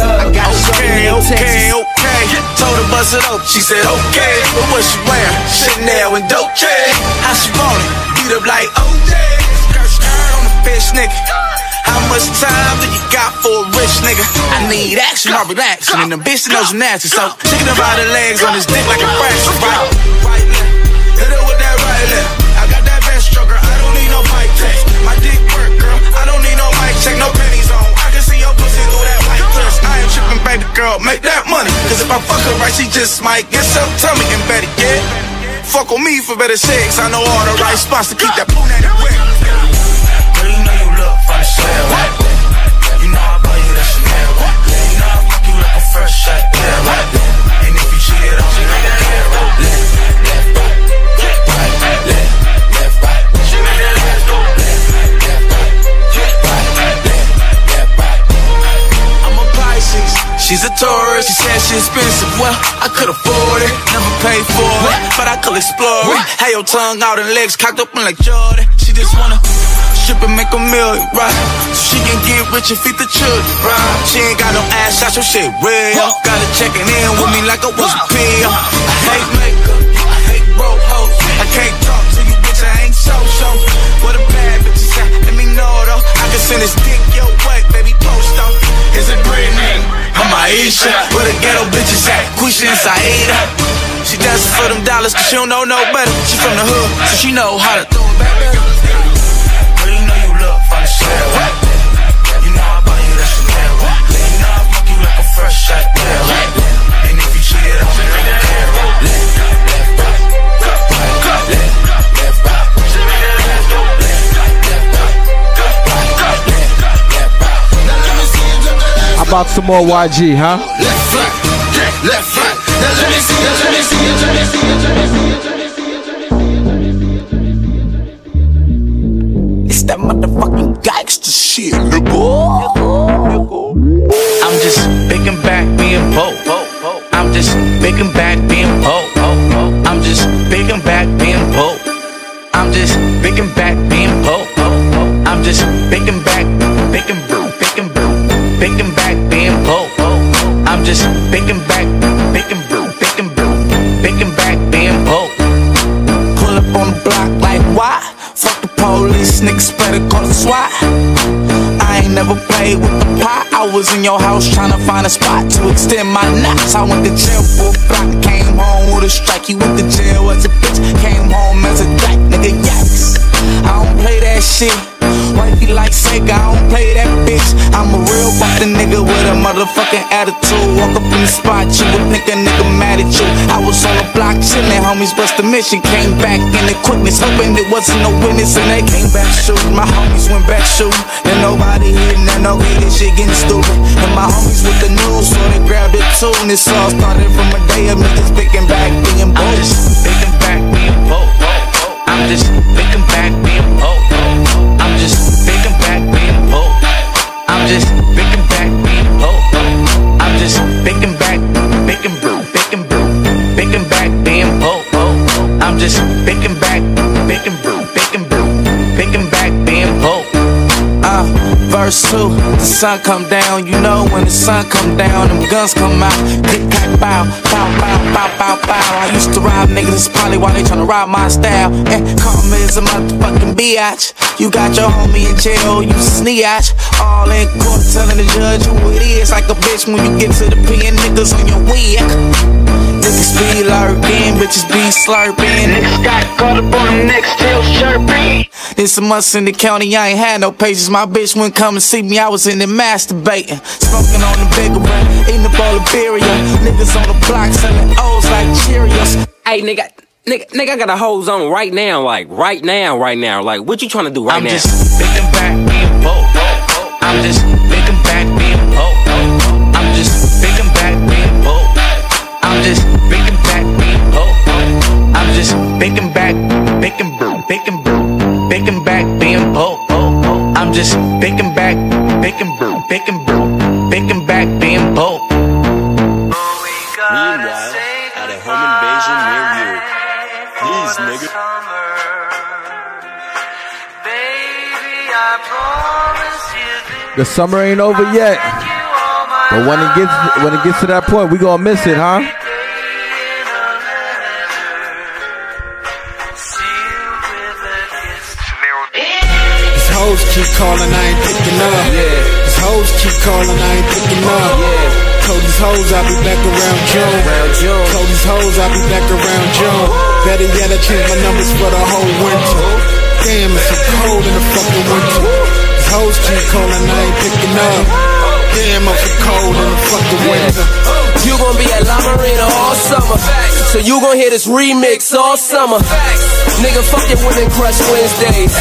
Love? I got okay, okay, okay. Told her bust it up. She said okay. But what she wearing? Chanel and Dolce. How she want it? Beat up like OJ. Skirt, skirt on the fish, nigga. How much time do you got for a rich nigga? I need action, I'm relaxing, and the bitch knows nasty. So chicken about the legs on his dick like a fraction. Right, right left. Hit her with that right left. I got that best stroker. I don't need no mic check. My dick work, girl. I don't need no mic check, no girl. Make that money. Cause if I fuck her right, she just might get some tummy and better get. Fuck on me for better sex. I know all the right spots to keep that punani wet. Girl, you know you look fine, swear. You know I buy you that Chanel. You know I fuck you like a first shot, She's a tourist. She said she expensive. Well, I could afford it. Never paid for it, but I could explore it. Have your tongue out and legs cocked up like Jordan. She just wanna strip and make a million, right? So she can get rich and feed the children, right? She ain't got no ass shots, so shit real. Got her checking in with me like I was a pill. I hate makeup, I hate broke hoes. I can't talk to you, bitch, I ain't so-so. What a bad bitch is at, let me know though. I can send this dick I'm Aisha. Where the ghetto bitches at? Quisha and Saida. She it for them dollars, cause she don't know no better. She from the hood, so she know how to throw it back. Girl, you know you look shell. You know I buy you that Chanel. You know I fuck you like a fresh shot.
About some more YG, huh?
left, right, left, right. Now let me see it, let me see it, let me see it, let me see let me see. It's that motherfucking gangster shit, nigga. I'm just picking back being broke. I'm just picking back being broke. Was in your house trying to find a spot to extend my knots. I went to jail for a block, came home with a strike. You went to jail as a bitch, came home as a dyke, nigga. Yikes. I don't play that shit. Like Sega, I don't play that bitch. I'm a real fucking nigga with a motherfucking attitude. Walk up in the spot, you would think a nigga mad at you. I was on the block chillin', homies bust the mission. Came back in the quickness, hoping it wasn't no witness. And they came back shooting. My homies went back shooting. And nobody hitting, and no this shit getting stupid. And my homies with the news, so they grabbed it too. And this all started from a day of me just picking back, being bold. Picking back, being bold. I'm just picking back, being bold. I'm just picking back, being bold. I'm just picking sun come down, you know when the sun come down, them guns come out, click clack bow, bow, bow, bow, bow, bow. I used to rob niggas, it's probably why they tryna rob my style. And karma is a motherfucking biatch. You got your homie in jail, you sneatch. All in court telling the judge who it is, like a bitch when you get to the pen, niggas on your wig. Niggas be lurking, bitches be slurping. Niggas got caught up on them next tail chirping. Then some months in the county, I ain't had no patience. My bitch wouldn't come and see me, I was in there masturbating. Smoking on the bigger one, eating a bowl of beer. Niggas on the block selling O's like Cheerios.
Hey, nigga. Nigga, nigga, I got a hose on right now, like right now, right now. Like, what you trying to do right now?
I'm just picking back, being bold. I'm just picking back, being bold. I'm just picking back, being bold. I'm just picking back, picking brew, picking brew, picking back, being bold. I'm just picking back, picking brew, picking brew, picking back, being bold.
Meanwhile, at a home invasion near you. Please, nigga.
The summer ain't over yet. But when it gets when it gets to that point, we gonna miss it, huh?
Hoes keep calling, I ain't picking up. These hoes keep calling, I ain't picking up. Told these hoes I'll be back around June. Told these hoes I'll be back around June. Better yet, I changed my numbers for the whole winter. Damn, it's so cold in the fucking winter. These hoes keep calling, I ain't picking up. Damn, I'm cold in the fucking winter.
You gon' be at La Marina all summer. So you gon' hear this remix all summer. Nigga, fuck your women crush Wednesdays.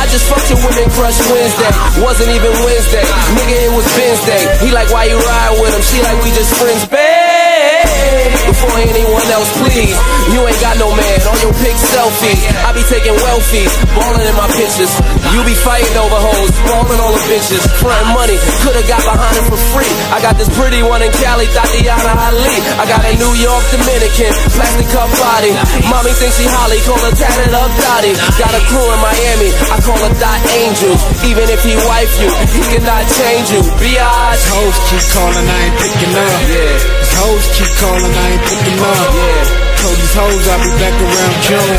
I just fucked your women crush Wednesday. Wasn't even Wednesday. Nigga, it was Wednesday. He like, why you ride with him? She like, we just friends, babe. Before anyone else, please. You ain't got no man. All your pics self selfies. I be taking welfies, balling in my pictures. You be fighting over hoes, balling all the bitches. Front money, coulda got behind it for free. I got this pretty one in Cali, Tatiana Ali. I got a New York Dominican, plastic cup body. Mommy thinks she Holly, call her tatted up Dottie. Got a crew in Miami, I call her Dot Angel. Even if he wife you, he cannot change you. Biatch.
Hoes keep calling, I ain't picking up.
Yeah.
Hoes keep calling, I ain't up.
Yeah.
Told these hoes I'll be back around June.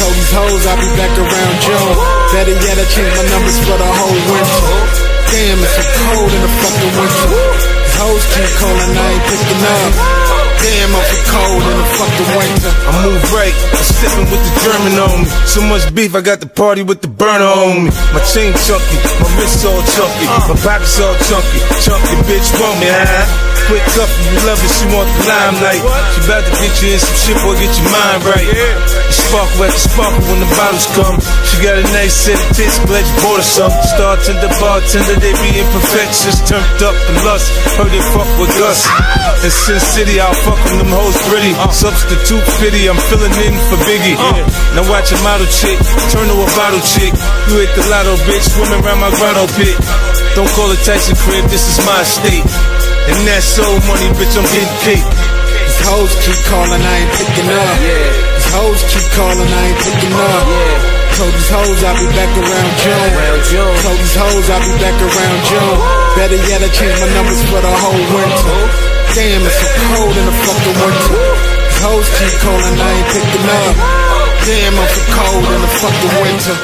Told these hoes I'll be back around June. Better yet, I changed my numbers for the whole winter. Damn, it's so cold in the fucking winter. These hoes keep calling, I ain't picking up. Damn, I'm so cold in the fucking winter.
I move right, I'm sipping with the German on me. So much beef, I got the party with the burner on me. My chain chunky, my wrist all chunky, uh. my pockets all chunky. Chunky bitch want me, huh? Quick up, you love it, she want the limelight. She about to get you in some shit, boy, get your mind right. Sparkle at the sparkle when the bottles come. She got a nice set of tits, glad you bought her some. Startender, bartender, they be imperfections, turned up and lust. Heard they fuck with us. Ah! In Sin City, I'll fuck with them hoes pretty. Uh. Substitute fitty, I'm filling in for Biggie. Uh. Now watch a model chick, turn to a bottle chick. You hit the lotto, bitch, swimming around my grotto pit. Don't call a Tyson crib, this is my state. And that soul money, bitch, I'm getting paid.
These hoes keep calling, I ain't picking up. These hoes keep calling, I ain't picking up. Told these hoes I'll be back around June. Told these hoes I'll be back around June. Better yet, I changed my numbers for the whole winter. Damn, it's so cold in the fucking winter. These hoes keep calling, I ain't picking up. Damn, I'm so cold in the fucking winter.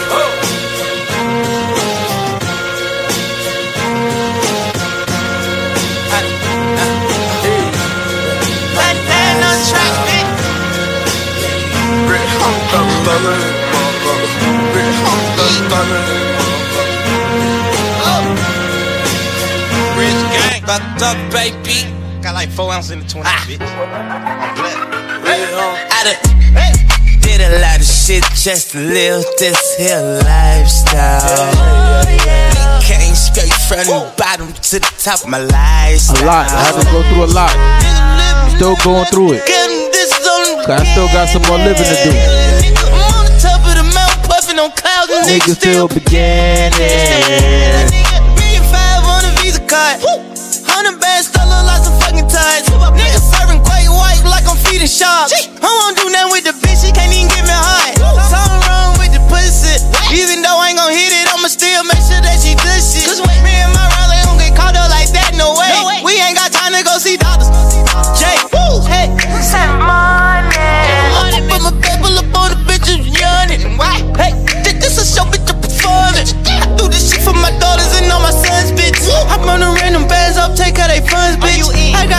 Rich gang, fucked up, baby. Got like four ounces in the 20, bitch.
I done did a lot of shit just to live this here lifestyle. Came straight from the bottom to the top of my
A lot. I had to go through a lot. Still going through it. I still got some more living to do.
On clouds, and
Niggas still beginning.
Million five on a Visa card. Hundred bands, still look like some fucking ties. Niggas serving quite white like I'm feeding sharks. I won't do nothing with the bitch, she can't even get me high. Something wrong with the pussy. Even though I ain't gon' hit it, I'ma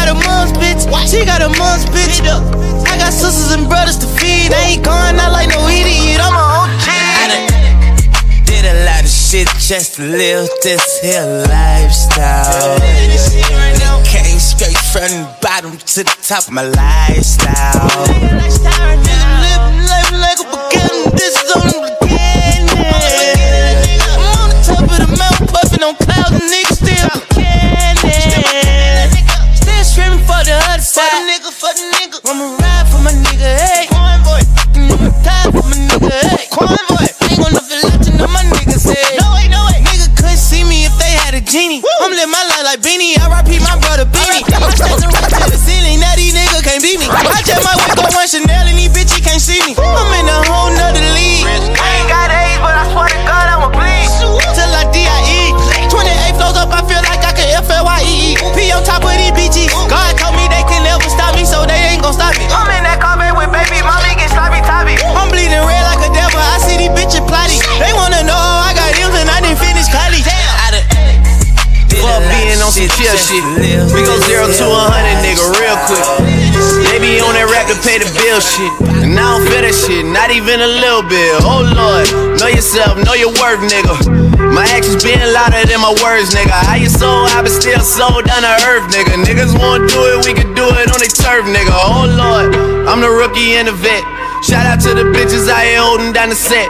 got a mom's bitch, she got a mom's bitch. I got sisters and brothers to feed. I ain't going out like no idiot. I'm a OG. I done did a lot of shit just to live this here lifestyle. Came straight from the bottom to the top of my lifestyle. Live life like a beginning. This is only my life like Beanie. R.I.P. my brother Beanie.
Shit. We go zero to a hundred, nigga, real quick. They be on that rap to pay the bill shit. And I don't feel that shit, not even a little bit. Oh lord, know yourself, know your worth, nigga. My actions being louder than my words, nigga. How you so I been still sold down to earth, nigga. Niggas won't do it, we can do it on their turf, nigga. Oh lord, I'm the rookie and the vet. Shout out to the bitches I ain't holding down the set.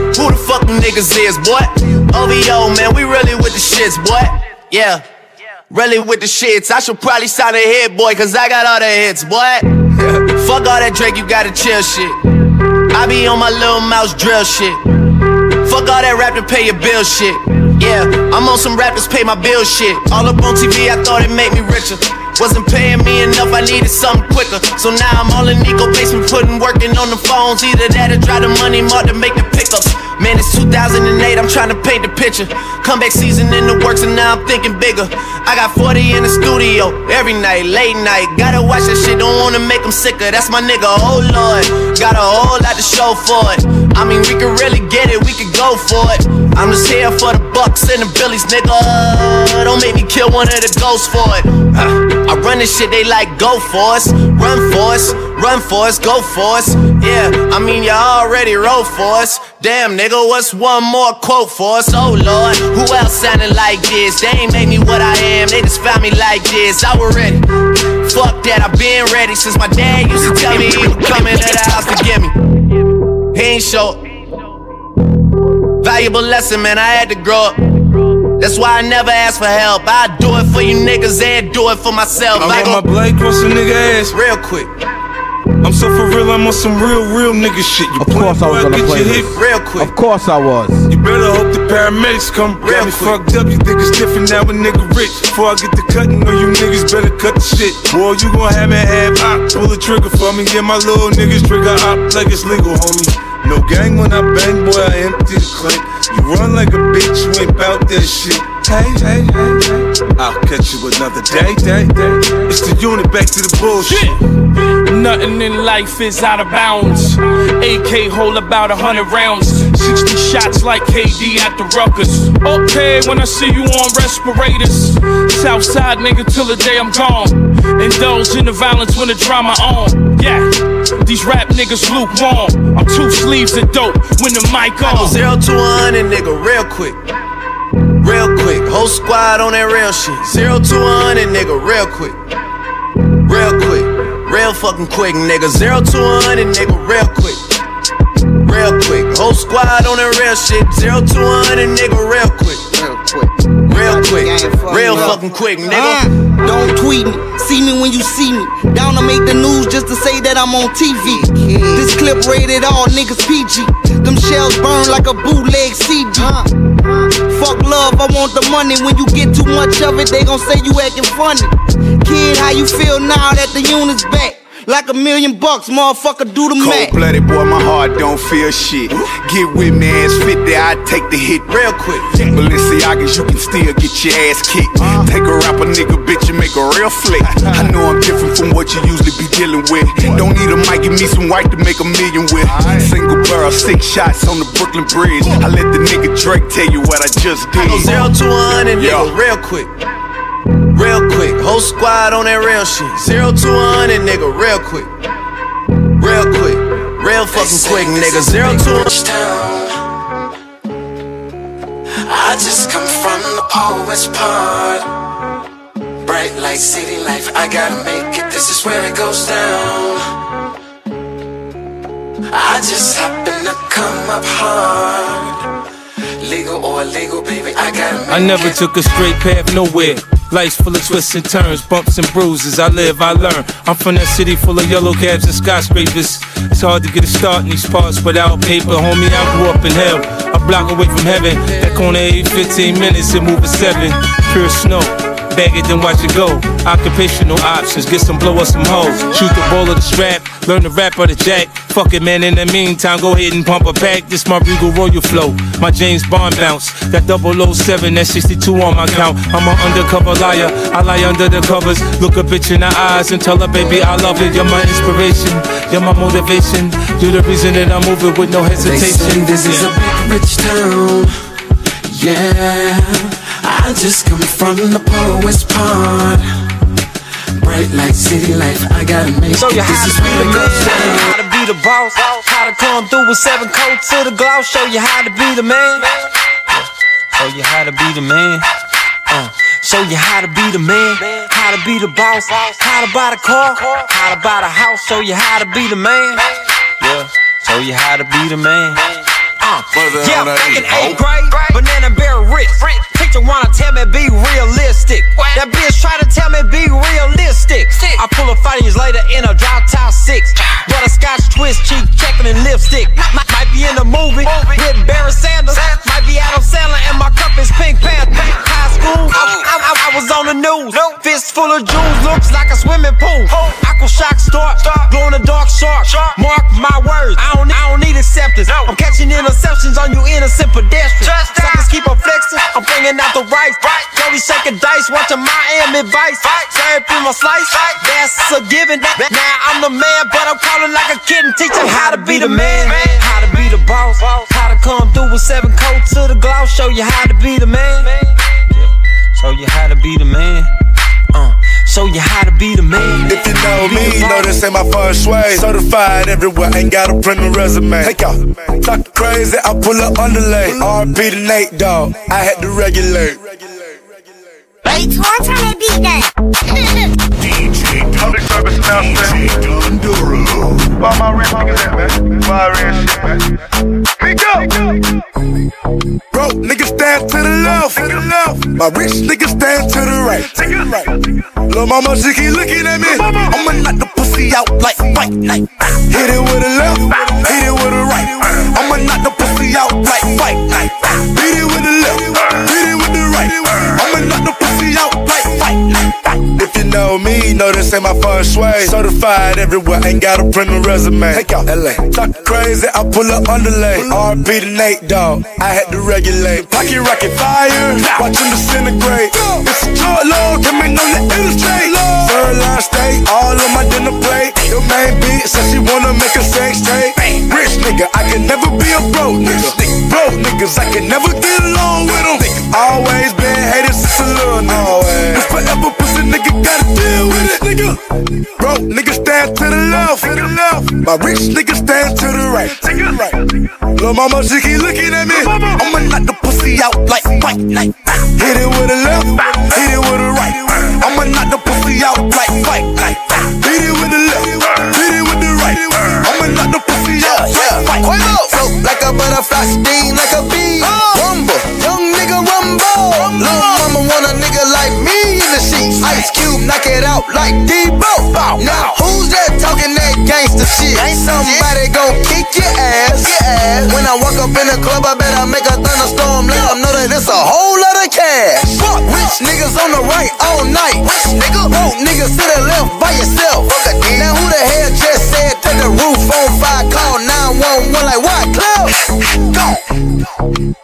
who the fuck them niggas is, boy? OVO, man, we really with the shits, boy. Yeah. Really with the shits. I should probably sign a hit, boy, cause I got all the hits, boy. [laughs] Fuck all that Drake, you gotta chill shit. I be on my Lil Mouse drill shit. Fuck all that rap to pay your bill shit. Yeah, I'm on some rappers pay my bill shit. All up on TV, I thought it made me richer. Wasn't paying me enough, I needed something quicker. So now I'm all in Nico basement, putting working on the phones. Either that or try the money mark to make the pickups. Man, it's 2008, I'm trying to paint the picture. Comeback season in the works, and now I'm thinking bigger. I got 40 in the studio every night, late night. Gotta watch that shit, don't wanna make them sicker. That's my nigga, oh lord. Got a whole lot to show for it. I mean, we could really get it, we could go for it. I'm just here for the bucks and the billies, nigga. Don't make me kill one of the ghosts for it. I run this shit, they like go for us, run for us, run for us, go for us. Yeah, I mean, y'all already wrote for us. Damn, nigga, what's one more quote for us? Oh lord, who else sounding like this? They ain't made me what I am, they just found me like this. I was ready. Fuck that, I've been ready since my dad used to tell me he was coming to the house to get me. He ain't show. Valuable lesson, man, I had to grow up. That's why I never ask for help. I do it for you niggas and do it for myself.
I got my blade cross a nigga ass
real quick.
I'm so for real, I'm on some real, real nigga shit. You
Of course I was gonna
get
play
your
this.
hit
real quick.
Of course I was.
You better hope the paramedics come. Got me fucked up, you think it's different now a nigga rich. Before I get the cutting, know you niggas better cut the shit. Boy, you gon' have me have op. Pull the trigger for me, yeah, my little niggas trigger op like it's legal, homie. No gang when I bang, boy, I empty the clip. You run like a bitch, you ain't bout that shit. Hey, hey, hey, hey. I'll catch you another day, day, day. It's the unit, back to the bullshit.
Nothing in life is out of bounds. AK hold about a hundred rounds. 60 shots like KD at the Ruckers. Okay, when I see you on respirators. Southside nigga till the day I'm gone. Indulge in the violence when the drama on. Yeah, these rap niggas lukewarm. I'm two sleeves of dope when the mic
I go
on.
zero to a hundred, nigga, real quick. Real quick. Whole squad on that real shit. Zero to a hundred, nigga, real quick. Real quick. Real fucking quick, nigga. Zero to a hundred, nigga, real quick. Real quick. Whole squad on that real shit. Zero to a hundred, nigga, real quick. Real quick. Real quick. Real fucking quick, uh, nigga.
Don't tweet me, see me when you see me. Down to make the news just to say that I'm on TV. This clip rated all niggas PG. Them shells burn like a bootleg CD. Uh, uh. Fuck love, I want the money. When you get too much of it, they gon' say you acting funny. Kid, how you feel now that the unit's back? Like a million bucks, motherfucker, do the math.
Cold blooded boy, my heart don't feel shit. Get with me, ass 50, I take the hit real quick. Balenciagas, you can still get your ass kicked. Take a rapper nigga, bitch, and make a real flick. I know I'm different from what you usually be dealing with. Don't need a mic, give me some white to make a million with. Single barrel, six shots on the Brooklyn Bridge. I let the nigga Drake tell you what I just did.
I go zero to a hundred, nigga, real quick. Real quick. Whole squad on that real shit. Zero to a hundred, nigga, real quick. Real quick. Real fucking quick, nigga. Zero to a
I just come from the poet's part. Bright light, city life, I gotta make it. This is where it goes down. I just happen to come up hard. Legal or illegal, baby, I gotta make
I never took a straight path nowhere. Life's full of twists and turns, bumps and bruises. I live, I learn. I'm from that city full of yellow cabs and skyscrapers. It's hard to get a start in these parts without paper. Homie, I grew up in hell, a block away from heaven. That corner every 15 minutes and move at seven. Pure snow. Bag it, then watch it go. Occupational options, get some blow or some hoes. Shoot the ball of the strap, learn the rap or the jack. Fuck it, man. In the meantime, go ahead and pump a pack. This my Regal Royal flow, my James Bond bounce. That 007, that 62 on my count. I'm an undercover liar. I lie under the covers. Look a bitch in the eyes and tell her, baby, I love it. You're my inspiration, you're my motivation. You're the reason that I'm moving with no
They say
hesitation.
this is a big rich town. Yeah, I just come from the poet's part. Bright light, city life, I gotta make
Show
it.
you
This
how
is
to be the man How to be the boss, how to come through with seven coats to the gloss. Show you how to be the man. Show you how to be the man. Uh, show you how to be the man, how to be the boss, how to buy the car, how to buy the house. Show you how to be the man. Yeah, show you how to be the man. Uh, yeah, back in eighth grade, banana bear rich. Teacher wanna tell me be realistic. That bitch try to tell me be realistic. I pull a five years later in a drop top six. But a scotch twist, cheek checking and lipstick. Might, might be in the movie with Barry Sanders. Be Sandler and my cup is Pink Panther. High school, I, I, I, I was on the news. Fist full of jewels, looks like a swimming pool. Aqua shock start, glow in the dark shark. Mark my words, I don't, I don't need acceptance. I'm catching interceptions on you innocent pedestrians. Suckers keep on flexing, I'm bringing out the rice. Jody shaking dice, watching Miami Vice. Serve through my slice, that's a given. Now I'm the man, but I'm calling like a kid and teaching how to be the man, how to be the boss, how to come through with seven coats to the gloss. Show you how to be the man. Show you how to be the man. Uh, show you how to be the man.
If you know me, know this ain't my first way. Certified everywhere, ain't got a print a resume. Take out, talk crazy, I pull up underlay. RP to Nate Dogg. I had to regulate.
Wait, one time I beat that. [laughs]
Public service announcement. Why my rich niggas at, man? Why rich shit, man? Pick up!
Broke niggas stand to the left, to the left. My rich niggas stand to the right, to the right. Lil' mama, she keep looking at me. I'ma knock the pussy out like fight night. Hit it with a left, hit it with a right. I'ma knock the pussy out like fight night. Beat it with the left, beat it with the right. I'ma knock the pussy out like fight night. If you know me, know this ain't my first way. Certified everywhere, ain't got a print a resume. Take out LA. Talk crazy, I pull up underlay. RP to Nate Dogg. I had to regulate. Pocket rocket fire, watch him disintegrate. It's a short load, coming on the illustrate. Third line steak, all on my dinner plate. Your main beat says she wanna make a sex straight. Rich nigga, I can never be a broke nigga. Broke niggas, I can never get along with them. Always been hated since a little nigga. This forever pussy nigga gotta deal with it, nigga. Broke niggas stand to the left, the left. My rich niggas stand to the right, the right. Lil' mama, she keep looking at me. I'ma knock the pussy out like fight night. Hit it with a left, hit it with a right. I'ma knock the pussy out like fight night. Hit it with the left, hit it right. I'ma knock the pussy out like fight night.
Float like a butterfly, sting like a bee. Rumble, young nigga rumble. Lil' mama want a nigga like me in the sheets. Ice Cube, knock it out like Debo. Now who's that talking that gangster shit? Ain't Somebody gon' kick your ass. When I walk up in the club, I better make a thunderstorm. Let them know that it's a whole lot of cash. Fuck Rich niggas on the right all night. Rich Nigga, broke niggas to the left by yourself. Now who the hell just said take the roof on fire? Call 911 like what? Cloud?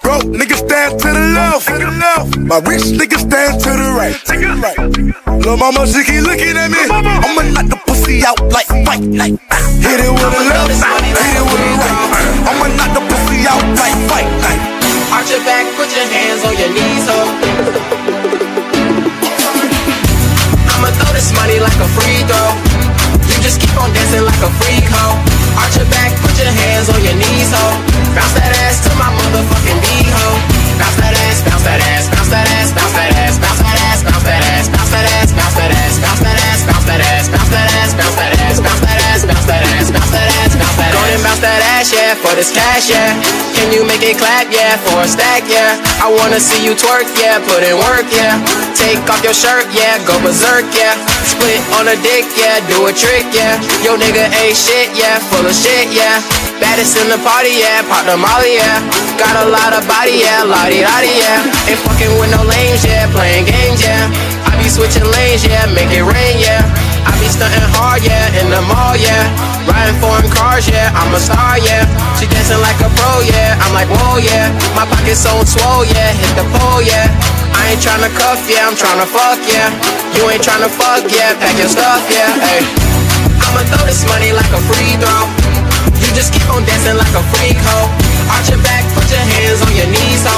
Broke niggas stand to the left, to the left. My rich niggas stand to the right, to the right. Lil' mama, she keep looking at me. I'ma knock the pussy out like fight night. Hit it with a left, hit it with a right. I'ma knock the pussy out like fight night.
Arch your back, put your hands on your knees, ho. I'ma throw this money like a free throw. Just keep on dancing like a freak, ho. Arch your back, put your hands on your knees, ho. Bounce that ass to my motherfucking beat, ho. Bounce that ass, bounce that ass, bounce that ass, bounce that ass, bounce that ass, bounce that ass, bounce that ass, bounce that ass, bounce that ass, bounce that ass, bounce that ass, bounce that ass, bounce that ass, bounce that ass, bounce that ass, bounce that ass, yeah, for this cash, yeah. Can you make it clap, yeah, for a stack, yeah? I wanna see you twerk, yeah, put in work, yeah. Take off your shirt, yeah, go berserk, yeah. Split on a dick, yeah, do a trick, yeah. Yo nigga ain't shit, yeah, full of shit, yeah. Baddest in the party, yeah, pop the molly, yeah. Got a lot of body, yeah, lottie lottie, yeah. Ain't fucking with no lames, yeah, playing games, yeah. I be switching lanes, yeah, make it rain, yeah. I be stunting hard, yeah, in the mall, yeah. Riding foreign cars, yeah, I'm a star, yeah. She dancing like a pro, yeah. I'm like, whoa, yeah. My pocket's so swole, yeah. Hit the pole, yeah. I ain't tryna cuff, yeah. I'm tryna fuck, yeah. You ain't tryna fuck, yeah. Pack your stuff, yeah. Hey. I'ma throw this money like a free throw. You just keep on dancing like a freak, ho. Arch your back, put your hands on your knees, ho.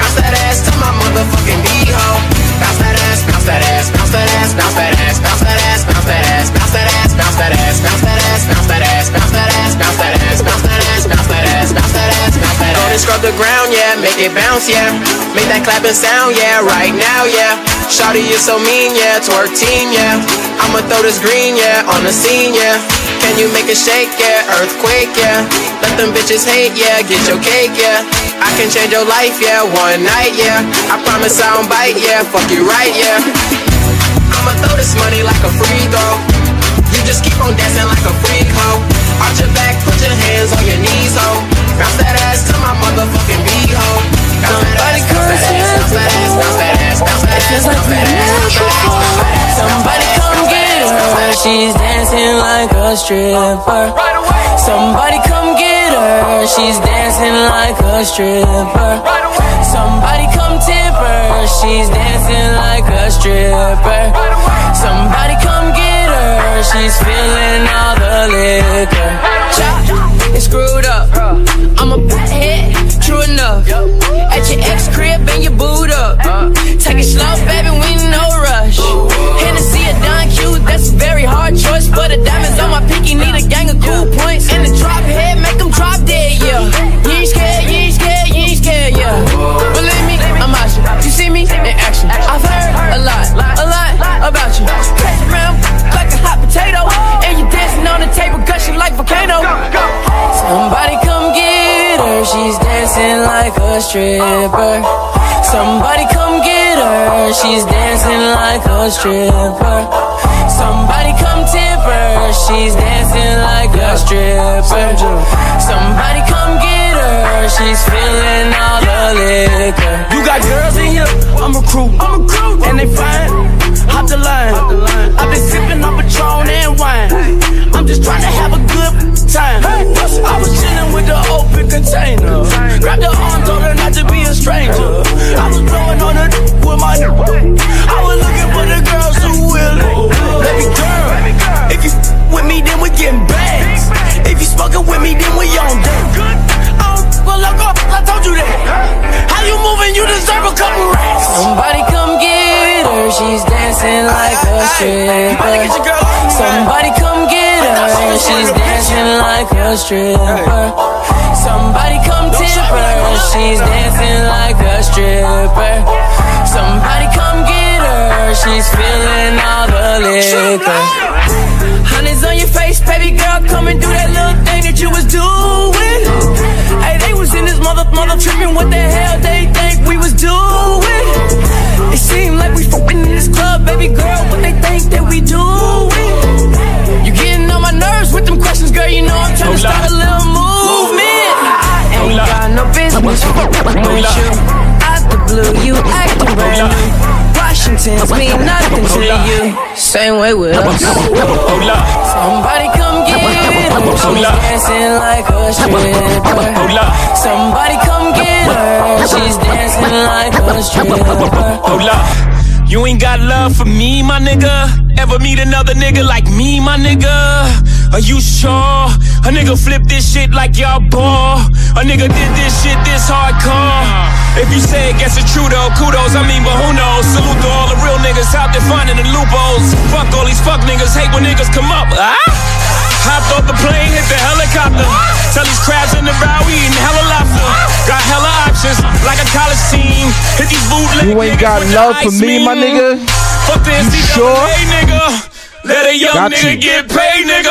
Bounce that ass to my motherfucking beat, ho. Bounce that ass, bounce that ass, bounce that ass, bounce that ass, bounce that ass, bounce that ass, bounce that ass, bounce that ass, bounce that ass, bounce that ass, bounce that ass, bounce that ass, bounce that ass, bounce that ass, bounce that ass, above the ground, yeah. Make it bounce, yeah. Make that clapping sound, yeah. Right now, yeah. Shawty, you so mean, yeah. Twerk team, yeah. I'ma throw this green, yeah. On the scene, yeah. Can you make it shake, yeah? Earthquake, yeah. Let them bitches hate, yeah. Get your cake, yeah. I can change your life, yeah. One night, yeah. I promise I don't bite, yeah. Fuck you right, yeah. I'ma throw this money like a free throw. You just keep on dancing like a freak hoe. Arch your back, put your hands on your knees, ho. Bounce that ass to my motherfucking beat, ho. Bounce that ass, bounce that ass, bounce that ass, bounce that ass, bounce that ass, bounce that ass, bounce that ass.
Somebody come get her, she's dancing like a stripper. Somebody come get her, she's dancing like a stripper. Somebody come tip her, she's dancing like a stripper. Somebody come get her, she's feeling all the liquor. Chop, it's screwed up. I'm a bad hit, true enough. At your ex crib and your boot up. Take it slow, baby, we no rush. A Don Q, that's a very hard choice. But the diamonds on my pinky need a gang of cool points. And the drop head, make them drop dead, yeah. You ain't scared, you ain't scared, you ain't scared, yeah. Believe me, I'm out you. You see me in action. I've heard a lot, a lot about you. Catch around like a hot potato. And you dancing on the table, gushing like volcano. Somebody come get her, she's dancing like a stripper. Somebody come get her, she's dancing like a stripper. Somebody come tip her, she's dancing like a stripper. Somebody come get her, she's feeling all the liquor.
You got girls in here, I'm recruiting. I'm recruiting. And they fine, hop the line. I've been sipping on Patron and wine. I'm just trying to have a good time. I was chilling with the open container. Grabbed the arm, told her not to be a stranger. I was blowing on her with my I was looking for the girls who will Baby girl, if you with me, then we getting bags. If you smoking with me, then we on deck. A
stripper. Somebody come tip her, she's dancing like a stripper. Somebody come get her, she's feeling all the liquor. Honey's on your face, baby girl, come and do that little thing that you was doing. Hey, they was in this mother, mother tripping. What the hell they think we was doing? It seemed like we fucking in this club, baby girl. What they think that we doing? With them questions, girl. You know I'm trying to start a little movement. I ain't got no business with you. Out the blue, you acting brand new. Washington's mean nothing to you. Same way with us. Somebody come get her. She's dancing like a stripper. Somebody come get her. She's dancing like a stripper.
You ain't got love for me, my nigga. Ever meet another nigga like me, my nigga? Are you sure? A nigga flip this shit like y'all ball. A nigga did this shit this hardcore. If you say it, guess it's true though. Kudos, I mean, but who knows? Salute to all the real niggas out there finding the loopholes. Fuck all these fuck niggas, hate when niggas come up. Ah? Hopped off the plane, hit the helicopter. Tell these crabs in the bow, we eating hella lobster. Got hella options, like a college team. Hit these bootleg
You ain't got love for me, my nigga.
Fuck the
You sure?
NCAA, nigga. Let a young
Got
nigga
you.
get paid, nigga.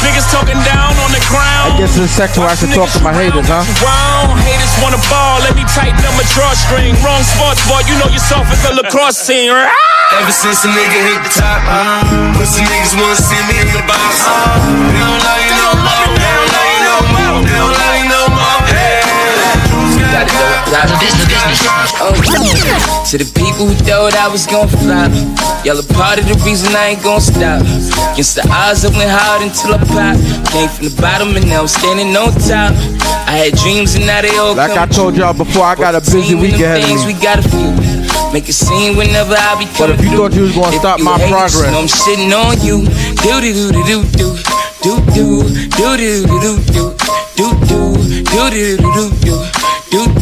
Niggas talking down on the crown.
I guess it's sexual. I should talk to my haters, huh?
Round, haters wanna ball. Let me tighten up my drawstring. Wrong sports boy, you know you're soft as the lacrosse team.
Ever since a nigga hit the top, uh, pussy niggas wanna see me in the box. Uh, they don't love you no more.
Oh, to the people who thought I was gon' flop, y'all a part of the reason I ain't gon' stop. Against the odds, I went hard until I popped. Came from the bottom and now I'm standing on top. I had dreams and now they all
Like I
come
told y'all before, I got a busy
Team
week
and them
ahead of
things
me.
we got a few. Make a scene whenever I be
But
coming
if you thought you was gonna
If
stop
you
my
hate it,
progress-
you know I'm shitting on you. Do do do do do do do do do do do do do do do do do do do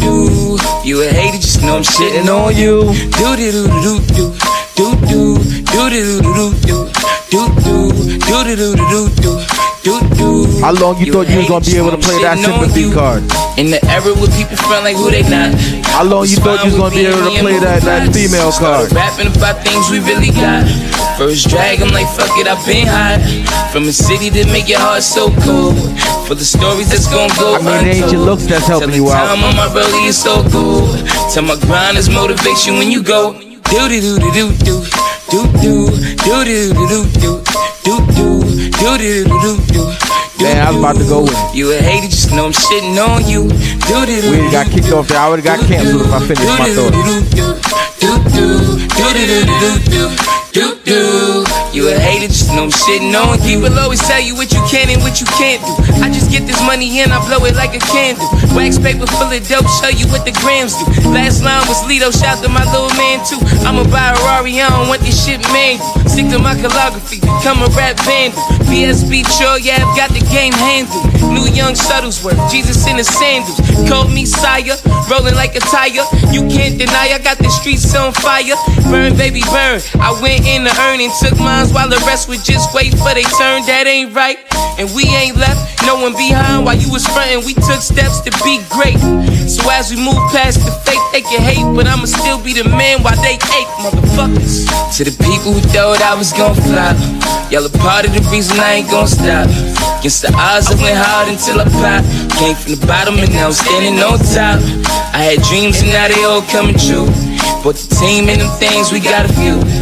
do. You a hater, just know I'm shitting on you. Do do do do do do. Do do. Do do do do do. Do do. Do do do do do
How long you thought you was gonna be able to play that sympathy card?
In the era where people feel like who they not.
How long you thought you was gonna be able to play that, that female card?
Rapping about things we really got. First drag, I'm like, fuck it, I've been hot. From a city that make your heart so cold. For the stories that's gonna go
I mean, it ain't your looks that's helping you out.
Time on my belly is so cool. Tell my grind is motivation when you go. Do do do do do do do do do do do do do do do do do.
Man, I was about to go with
You a hater, just know I'm shitting on you. Do do
We got kicked off there. I would've got canceled if I finished my thought.
Do do. You a hater, just know I'm shitting on you. People always tell you what you can and what you can't do. I just get this money in, I blow it like a candle. Wax paper full of dope, show you what the grams do. Last line was Lido, shout to my little man too. I'ma buy a Rari, I don't want this shit man. Stick to my calligraphy, become a rap vandal. BSB sure, yeah, I've got the game handled. New young Shuttlesworth, Jesus in the sandals. Call me sire, rolling like a tire. You can't deny I got the streets on fire. Burn, baby, burn. I went in the earning. took mines while the rest would just wait for they turn. That ain't right. And we ain't left no one behind while you was frontin'. We took steps to be great. So as we move past the fake, they can hate, but I'ma still be the man while they ache, motherfuckers. To the people who thought I was gon' flop, y'all a part of the reason I ain't gon' stop. Against the odds, I went hard until I popped. Came from the bottom and now I'm standing on top. I had dreams and now they all coming true. But the team and them things, we got a few.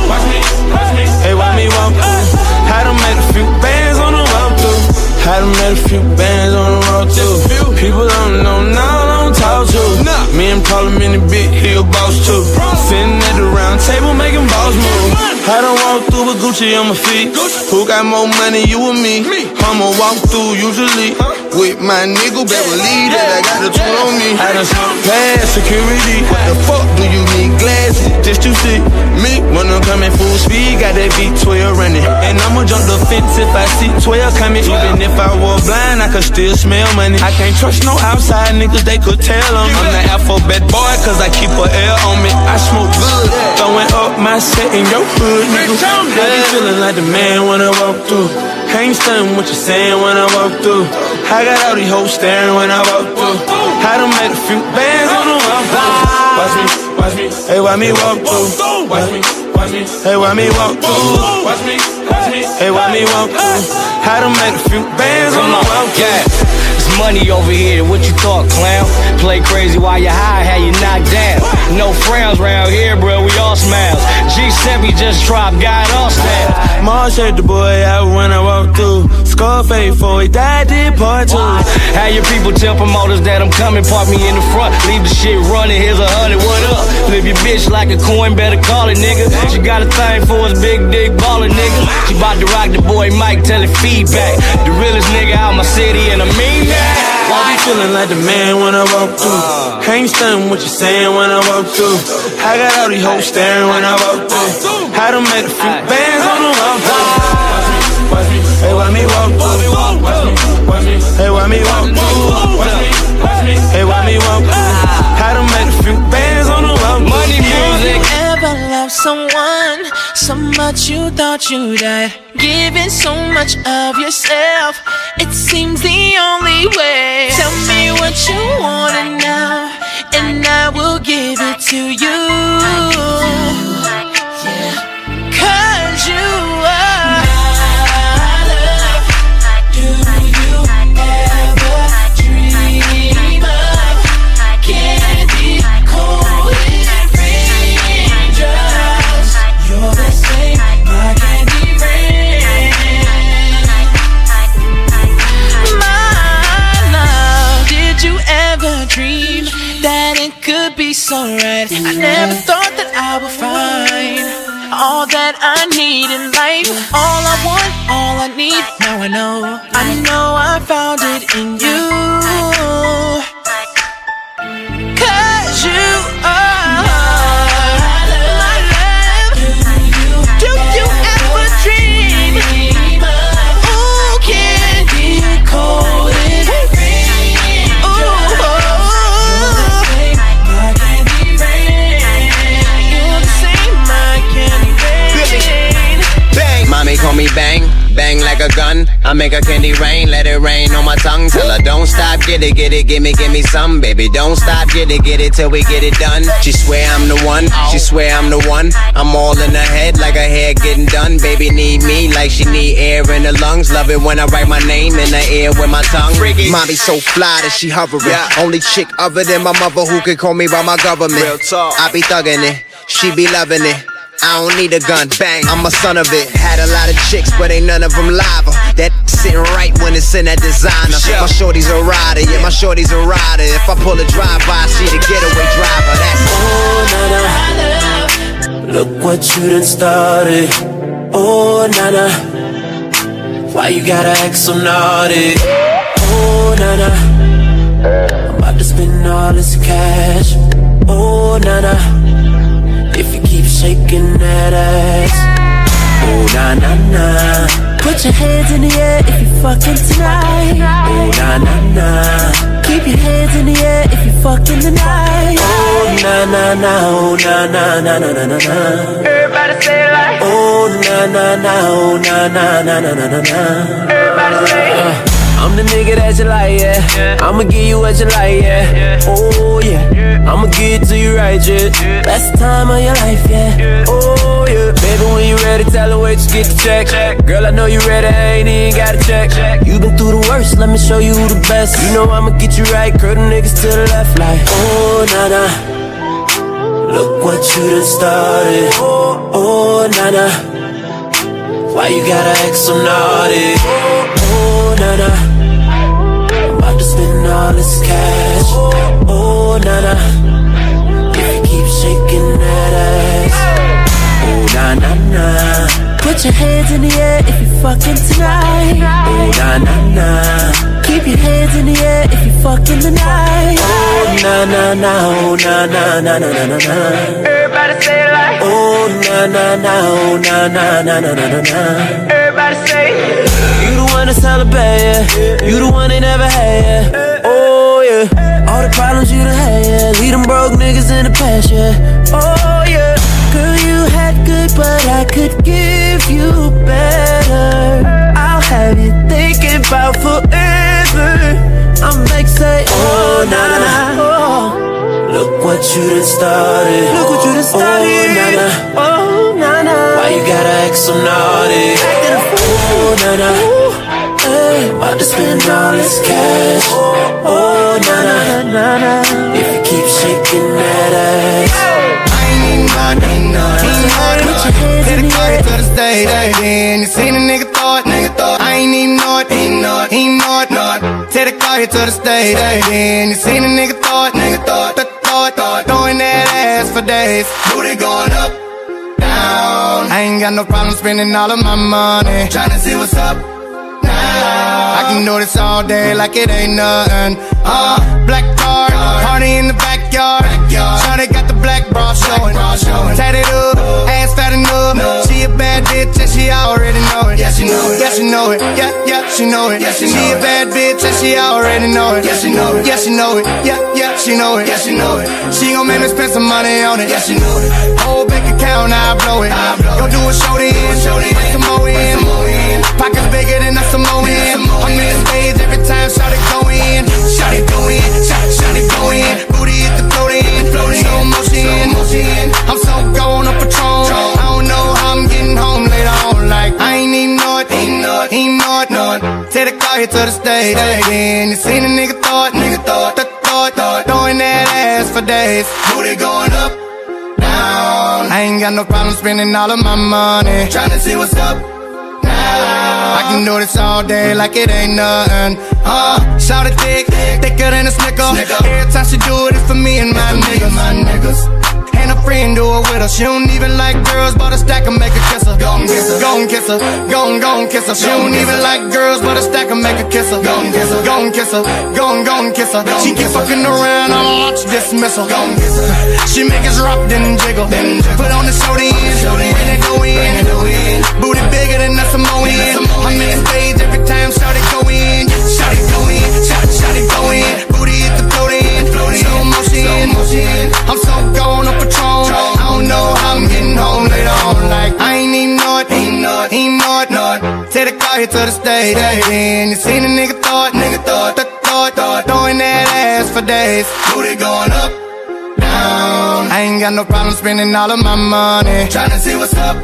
through.
Had them make a few bands on the walk through. People don't know now, I don't talk to. Me and Parliament big, he a boss too. Sitting at the round table making balls move. I don't walk through with Gucci on my feet. Who got more money, you or me? I'ma walk through usually with my nigga Beverly that I got a tool on me. I done past security. What the fuck do you need glasses just to see me? When I'm coming full speed, got that V12 running. And I'ma jump the fence if I see 12 coming. Even if I were blind, I could still smell money. I can't trust no outside niggas, they could tell them. I'm the alphabet boy, cause I keep a L on me. I smoke good, throwing up my set in your hood, nigga. I be feeling like the man when I walk through. Can't stunning what you're saying when I walk through. I got all these hoes staring when I walk through. I done made a few bands on the walk through. Watch me, watch me, hey, why me walk through? Watch me, watch me, hey, why me walk through? Watch me, watch me, hey, why me walk through? I done made a few bands on the walk through.
Yeah, money over here. What you thought, clown? Play crazy while you high, how you knocked down. No frowns round here, bro. We all smiles. G7 just dropped, got all staff.
Mars shut the boy out when I walk through. Scarface for he died, did part two.
How your people tell promoters that I'm coming, park me in the front, leave the shit running. Here's a hundred, what up? Flip your bitch like a coin, better call it, nigga. She got a thing for us, big dick ballin', nigga. She bout to rock the boy Mike, tell it feedback. The realest nigga out my city, and I mean that.
I be feeling like the man when I walk through. Ain't stunning what you saying when I walk through. I got all these hoes staring when I walk through. I done made a few bands on the walk through. Hey, why me walk through? Hey, why me walk through? Hey, why me walk through? I done made a few bands on the walk through.
Money music.
Ever love someone so much you thought you died? Giving so much of yourself, it seems the only way. Tell me what you want now, and I will give it to you. Cause you are. That it could be so right? I never thought that I would find all that I need in life. All I want, all I need. Now I know, I know I found it in you.
A gun. I make a candy rain, let it rain on my tongue. Tell her don't stop, get it, get it, give me, give me some, baby. Don't stop, get it, get it till we get it done. She swear I'm the one, she swear I'm the one. I'm all in her head like her hair getting done. Baby need me like she need air in her lungs. Love it when I write my name in the air with my tongue. Mommy so fly that she hovering. Only chick other than my mother who can call me by my government. I be thugging it, she be loving it. I don't need a gun, bang, I'm a son of it. Had a lot of chicks, but ain't none of them live. That sitting right when it's in that designer. My shorty's a rider, yeah, my shorty's a rider. If I pull a drive by, she the getaway driver. That's
Oh, Nana, look what you done started. Oh, Nana, why you gotta act so naughty? Oh, Nana, I'm about to spend all this cash. Oh, Nana, if you keep shaking that ass. Oh, na na na. Put your hands in the air if you fucking tonight. Oh, na na na. Keep your hands in the air if you fucking tonight. Oh, na na na. Oh, na na na na na na na.
Everybody say it like.
Oh, na na na. Oh, na na na na na na na.
Everybody say it.
I'm the nigga that you like, yeah. I'ma give you what you like, yeah. Oh yeah, I'ma give it to you right, yeah. Best time of your life, yeah. Oh yeah, baby, when you ready, tell her wait, just get the check. Girl, I know you ready, I ain't even got to check. You been through the worst, let me show you who the best. You know I'ma get you right, curl the niggas to the left, like.
Oh, na na. Look what you done started. Oh, oh, na na. Why you gotta act so naughty? Oh, oh na na. All this cash. Oh, na na. If you keep shaking that ass. Oh, na na na.
Put your hands in the air if you fucking tonight.
Oh, na na na.
Keep your hands in the air if you fucking tonight.
Oh, na na na. Oh, na na na na na na na.
Everybody say it like.
Oh, na na na. Oh, na na na na na na na.
Everybody say it.
You the one to celebrate, yeah. You the one they never had, yeah. Oh yeah. All the problems you done had, yeah. Leave them broke niggas in the past, yeah. Oh yeah.
Girl, you had good, but I could give you better. I'll have you thinking about forever. I'm like, say, oh, oh na na. Oh.
Look what you done started.
Look what you done started.
Oh, na na.
Oh, na na.
Why you gotta act so naughty? Oh, na na.
Hey.
About to spend all this cash. Oh, na na. If you keep shaking that ass.
I ain't need none, ain't none. Hit the car to the stage, then you seen a nigga thought, nigga thought. I ain't need naught, ain't naught, ain't naught, naught. Take the car here to the stage, then you seen a nigga thought, nigga thought, th- thought, thought. Throwing that ass for days. Booty going up, down. I ain't got no problem spending all of my money. Tryna see what's up. Now. I can do this all day like it ain't nothing. Uh, black card, party in the backyard. Shawty got the black bra showing. Tatted up, ass fat enough. She a bad bitch and she already know it. Yeah, she know it. Yeah, she know it. Yeah, yeah, she know it. Yeah, she, know she know a bad bitch and she already know it. Yeah, she know it. Yeah, she know it. Yeah, yeah, she know it. Yeah, she know it. She gon' make me spend some money on it. Yeah, she know it. Whole bank account, I blow it. Go do a show then. Bring some more in. Pockets bigger than a Samoan. I'm in the stage every time Shawty go in. Shawty go in. Shawty, Shawty go in. Booty hit the float in. Slow motion. I'm so gone on Patron. I don't know how I'm getting home later on. Like I ain't need naught, ain't naught, ain't naught, naught. Take the car here to the stage. Then you seen a nigga thought, nigga thought, th- thought, thought, throwing that ass for days. Booty going up, down. I ain't got no problem spending all of my money. Tryna see what's up. Now. I can do this all day like it ain't nothing. Uh, shout it thick, thicker than a snicker. Every time she do it, it's for me and my niggas. My niggas. And a friend do it with her. She don't even like girls, but a stack and make her kiss her. Gon' kiss her, gon' kiss her, gon' gon' kiss her. She don't even like girls, but a stack and make her kiss her. Gon' kiss her, gon' kiss her, gon' gon' kiss her. She keep fucking around, I'm launch dismissal. Gon' kiss her. She make us rock, then jiggle. Put on the soda in, and it go in. Booty bigger than a Samoan. I'm in stage every time, shout it go in, shout it go in. Booty hit the float in, slow motion. I'm so gone on Patron. I don't know how I'm getting home later on. Like I ain't even know it, ain't know it, ain't know it, know it. Take the car here to the stage, and you seen a nigga thought, nigga thought, th- thought, thought, throwing that ass for days. Booty going up, down. I ain't got no problem spending all of my money. Tryna see what's up.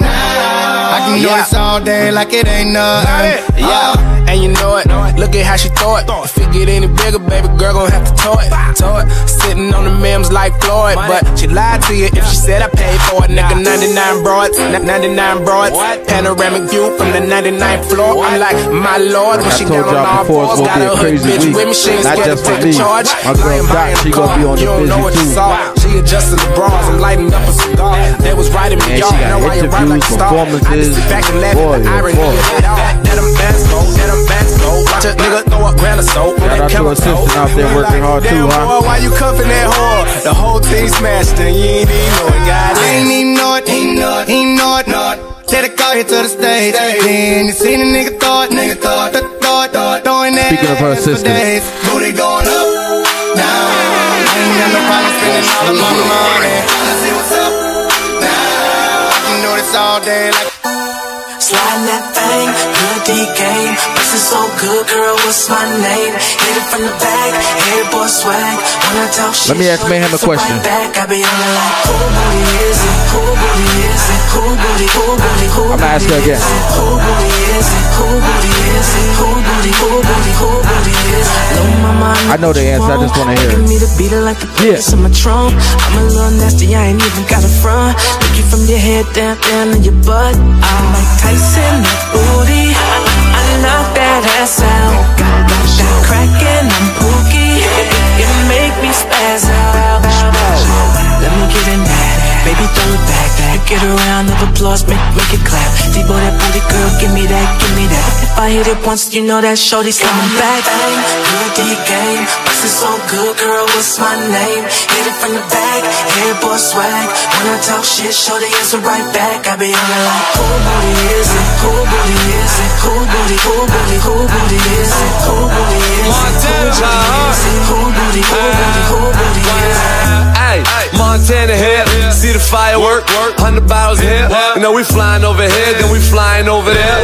Now. I can do
Yeah.
this all day like it ain't nothing.
Yeah, oh. And you know it. Look at how she throw it. If it get any bigger, baby girl gon' have to tow it. Tow it. Sitting on the memes like Floyd, but she lied to you if she said I paid for it. Nigga, 99 broads, 99 broads. Panoramic view from the 99th floor. I'm like, my lord, when
I
she
told
down on
y'all before it's
fours,
gonna
got
be
a
a crazy
bitch
week.
with me. She ain't
Not
scared
just
to
for
take
me.
charge.
My girl
Lying
Dot,
behind
she
the
gonna be on the
you don't know
busy
what you
too.
saw. She adjusting the bras, I'm lighting up a cigar. They was right in
Man,
the yard,
got
now I am right like
interviews,
a star. I just
performances.
sit back and laugh
Boy,
at the irony
boy.
of it all. Let them bands go. Nigga throw a grand of soap.
Shout out to
Camel
assistant out there working hard too, huh?
boy, why you cuffing that whore? The whole team smashed and you ain't even know it,
I ain't even know it, ain't know it, ain't know it, know it. Take the car here to the stage, then you seen a nigga thought, nigga thought, th- thought, thought, throwing that
Speaking of her
ass for
assistant.
Booty going up, down. I ain't got no problem spending all of my money. Tryna see what's up now. I can do this all day like.
Sliding that thing, good D game. So good, girl, what's my name? Hit it from the back, head boy swag. When I talk shit,
Let me ask Mayhem a question.
Back, I be on like, who booty is it? Who booty is it? Who booty, who booty, who
I'm gonna ask her again.
Who booty is it? Who booty is it? Who booty, who booty, who booty is it? Blow my mind.
I know the answer, I just wanna hear it.
me the beat it like the bass in my trunk. I'm a little nasty, I ain't even got a front. Look you from your head down, down to your butt. I'm like Tyson, booty. Knock that ass out. I'm pookie. It make me out. Let me get in that. Baby, throw it back. back. Get a round of applause, make, make it clap. Debo that booty girl, give me that, give me that. If I hit it once, you know that shorty's coming back. Bang, good D game. Bustin' so good, girl, what's my name? Hit it from the back, head boy swag. When I talk shit, shorty answer right back. I be on it like, who booty is it? Who booty is it? Who booty, who booty, who booty is it? Who booty is it? Who booty, who booty, who booty is it?
Hey, Montana here, see the firework, hundred bottles here. You know we flying over here, then we flying over there.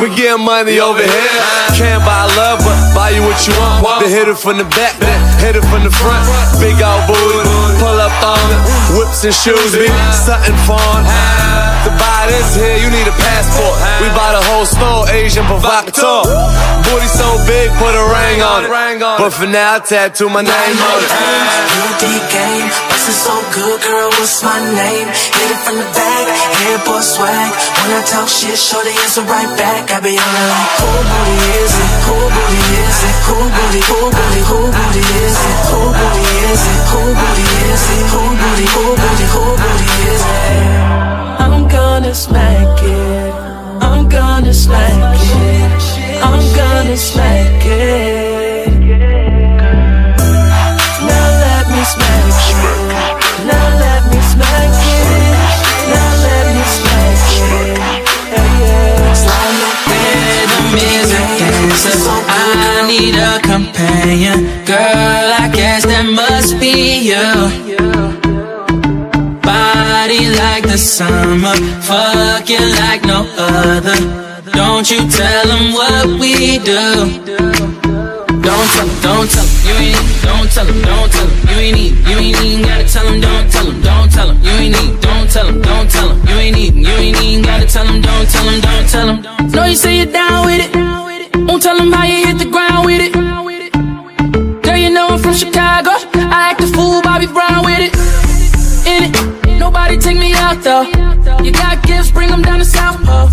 We getting money over here. Can't buy love, but buy you what you want. They hit it from the back, then hit it from the front. Big old booty, pull up on it. Whips and shoes, be something fun. To buy this here, you need a passport. We buy the whole store, Asian provocateur. Booty so big, put a ring on it. But for now, I tattoo my name on it.
D game, so good, girl, what's my name? Hit it from the back, head boy swag. When I talk shit, shorty answer right back. I be on it like, who booty is it? Who booty is it? Who booty, who booty, who booty is it? Who booty is it? Who booty is it? Who booty, who booty, who booty is it? Gonna smack it. I'm gonna smack it. I'm gonna smack it. Now let me smack it. Now let me smack it. Now let me smack it.
Dancer. I need a companion. Girl, I guess that must be you. Like the summer. Fuck you like no other. Don't you tell them what we do. Don't tell them, don't tell them, you ain't need, don't tell them, don't tell them, you ain't need, you ain't even gotta tell them, don't tell them, don't tell them, you ain't need, don't tell them, don't tell them, you ain't even, you ain't even gotta tell them, don't tell them, don't tell them. Know you say you're down with it, won't tell them how you hit the ground with it. Girl, you know I'm from Chicago, out though. You got gifts, bring them down to South Pole.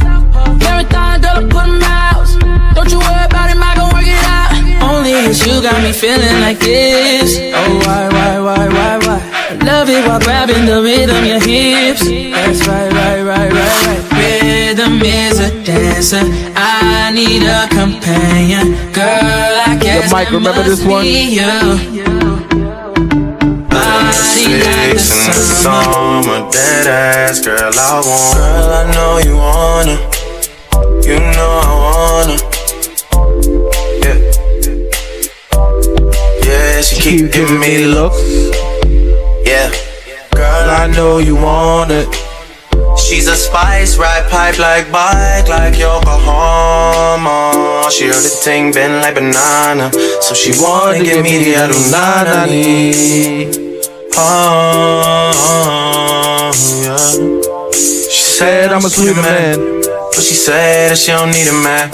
Marathon, girl, I put them out. Don't you worry about it, I gon' work it out. Only cause you got me feeling like this. Oh, why, why, why, why, why?
love it while grabbing the rhythm, your hips. That's right, right, right, right, right. Rhythm is a dancer. I need a companion. Girl, I guess
Mike,
I
remember this one?
Six in the
summer.
summer, dead ass girl, I want. Girl, I know you wanna. You know I wanna. Yeah. Yeah, she keep giving me looks. Yeah. Girl, I know you want it. She's a spice, ride pipe like bike, like Yokohama. She heard the thing bend like banana, so she wanna give me the adunani. Oh, yeah. She said I'm a sweet man, but she said that she don't need a man.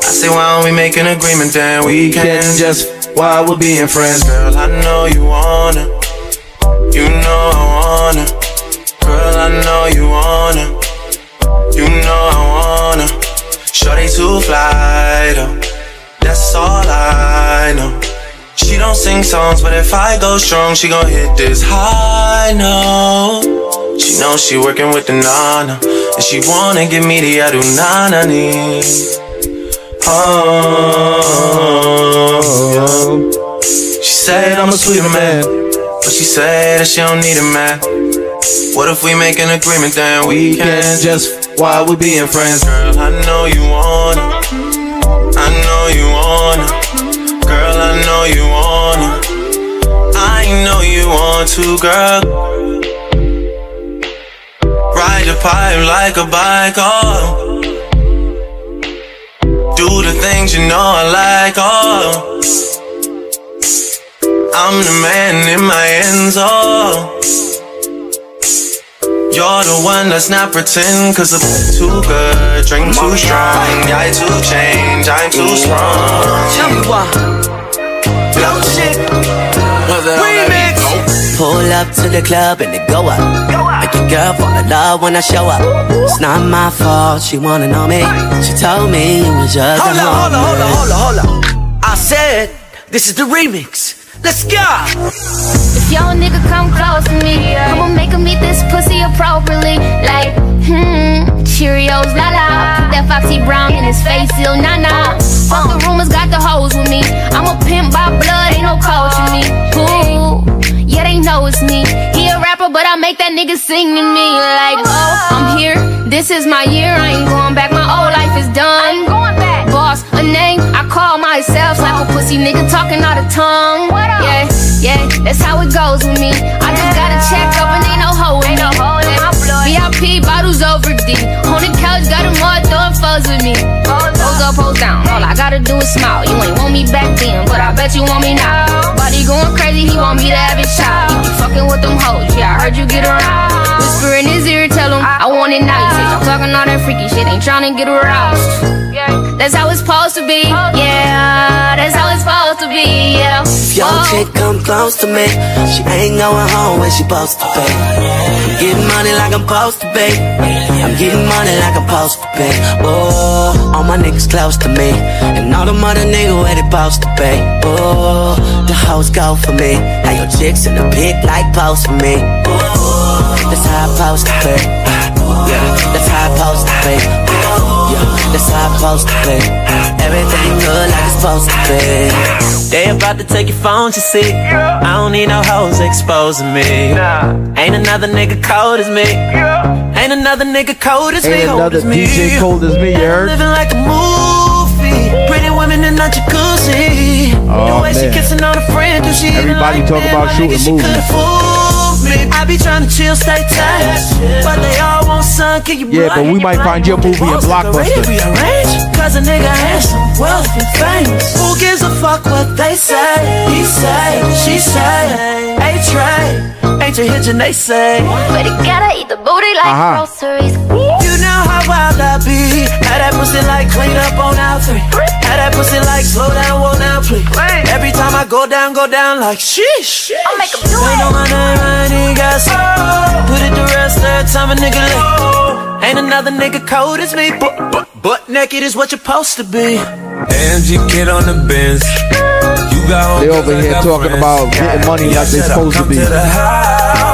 I say why don't we make an agreement then we can just while we're being friends, girl. I know you wanna, you know I wanna, girl. I know you wanna, you know I wanna. Shorty too fly though, that's all I know. She don't sing songs, but if I go strong, she gon' hit this high note. She knows she working with the nana, and she wanna give me the adu nana ni. Oh, she said I'm a sweet man, but she said that she don't need a man. What if we make an agreement then we can just while we being friends, girl? I know you wanna, want to, girl. Ride the pipe like a bike, oh. Do the things you know I like, oh. I'm the man in my end zone. Oh. You're the one that's not pretend, cause I'm too good, drink too strong. I too change, I'm too strong.
Tell me why.
Blow shit. Remix.
Pull up to the club and they go up. Make your girl fall in love when I show up. It's not my fault, she wanna know me. She told me you was just
Hold
a
up, hold up, hold up, hold up, hold up. I said, this is the remix. Let's go.
If your nigga come close to me, I'ma make him eat this pussy appropriately. Like, hmm, Cheerios, la la. Put that Foxy Brown in his face, ill nah nah. Fuck the rumors, got the hoes with me. I'm a pimp by blood, ain't no coaching me. Ooh, know it's me. He a rapper, but I make that nigga sing to me. Like, oh, I'm here, this is my year, I ain't going back, my old life is done. Boss, a name, I call myself. Slap a pussy nigga talking out of tongue. Yeah, yeah, that's how it goes with me. I just got to check up and ain't no hoe in me. VIP bottles over D. On the couch, got them all throwing foes with me. Pose up, pose down. All I gotta do is smile. You ain't want me back then, but I bet you want me now. Body going crazy, he want me to have his child. You be fucking with them hoes, yeah, I heard you get around. Whisper in his ear, tell him I want it now. You say I'm talking all that freaky shit, ain't trying to get aroused. That's how it's supposed to be, yeah. That's how it's supposed to be, yeah.
If your chick come close to me, she ain't going home when she supposed to be. I'm getting money like I'm supposed to be. I'm getting money like I'm supposed to be. Oh, all my niggas close to me, and all the mother niggas where they supposed to be. Oh, the hoes go for me. Now your chicks in the pit like post for me. Oh, that's how I'm supposed to be. Yeah, that's how I'm supposed to be. That's how I'm supposed to be. Everything good like it's supposed to be.
They about to take your phone, you see. I don't need no hoes exposing me. Ain't another nigga cold as me. Ain't another nigga cold as me.
Ain't another
as me.
DJ cold as me, you heard?
Living like a movie. Pretty women in a jacuzzi.
Oh,
the way she
man.
kissing on a friend, she
Everybody talk about shooting movies.
Could've. I be trying to chill, stay tight. But they all want sun, can you
Yeah, but we might find your movie in Blockbuster.
Cause a nigga handsome, wealthy, famous Who gives a fuck what they say? He say, she say Hey Trey, ain't you hitching they say
But he gotta eat the booty like
Uh-huh.
groceries.
You know how wild I be. Had that pussy like clean up on out three Had that pussy like slow down, whoa now please. Every time I go down, go down like sheesh. I'll make him do it Ain't no my name, I ain't Put it to rest every time a nigga lick oh. Ain't another nigga cold as me. But, but, butt naked is what you're supposed to be.
AMG kid on the Benz. You got
They over here talking about getting money like they supposed to be.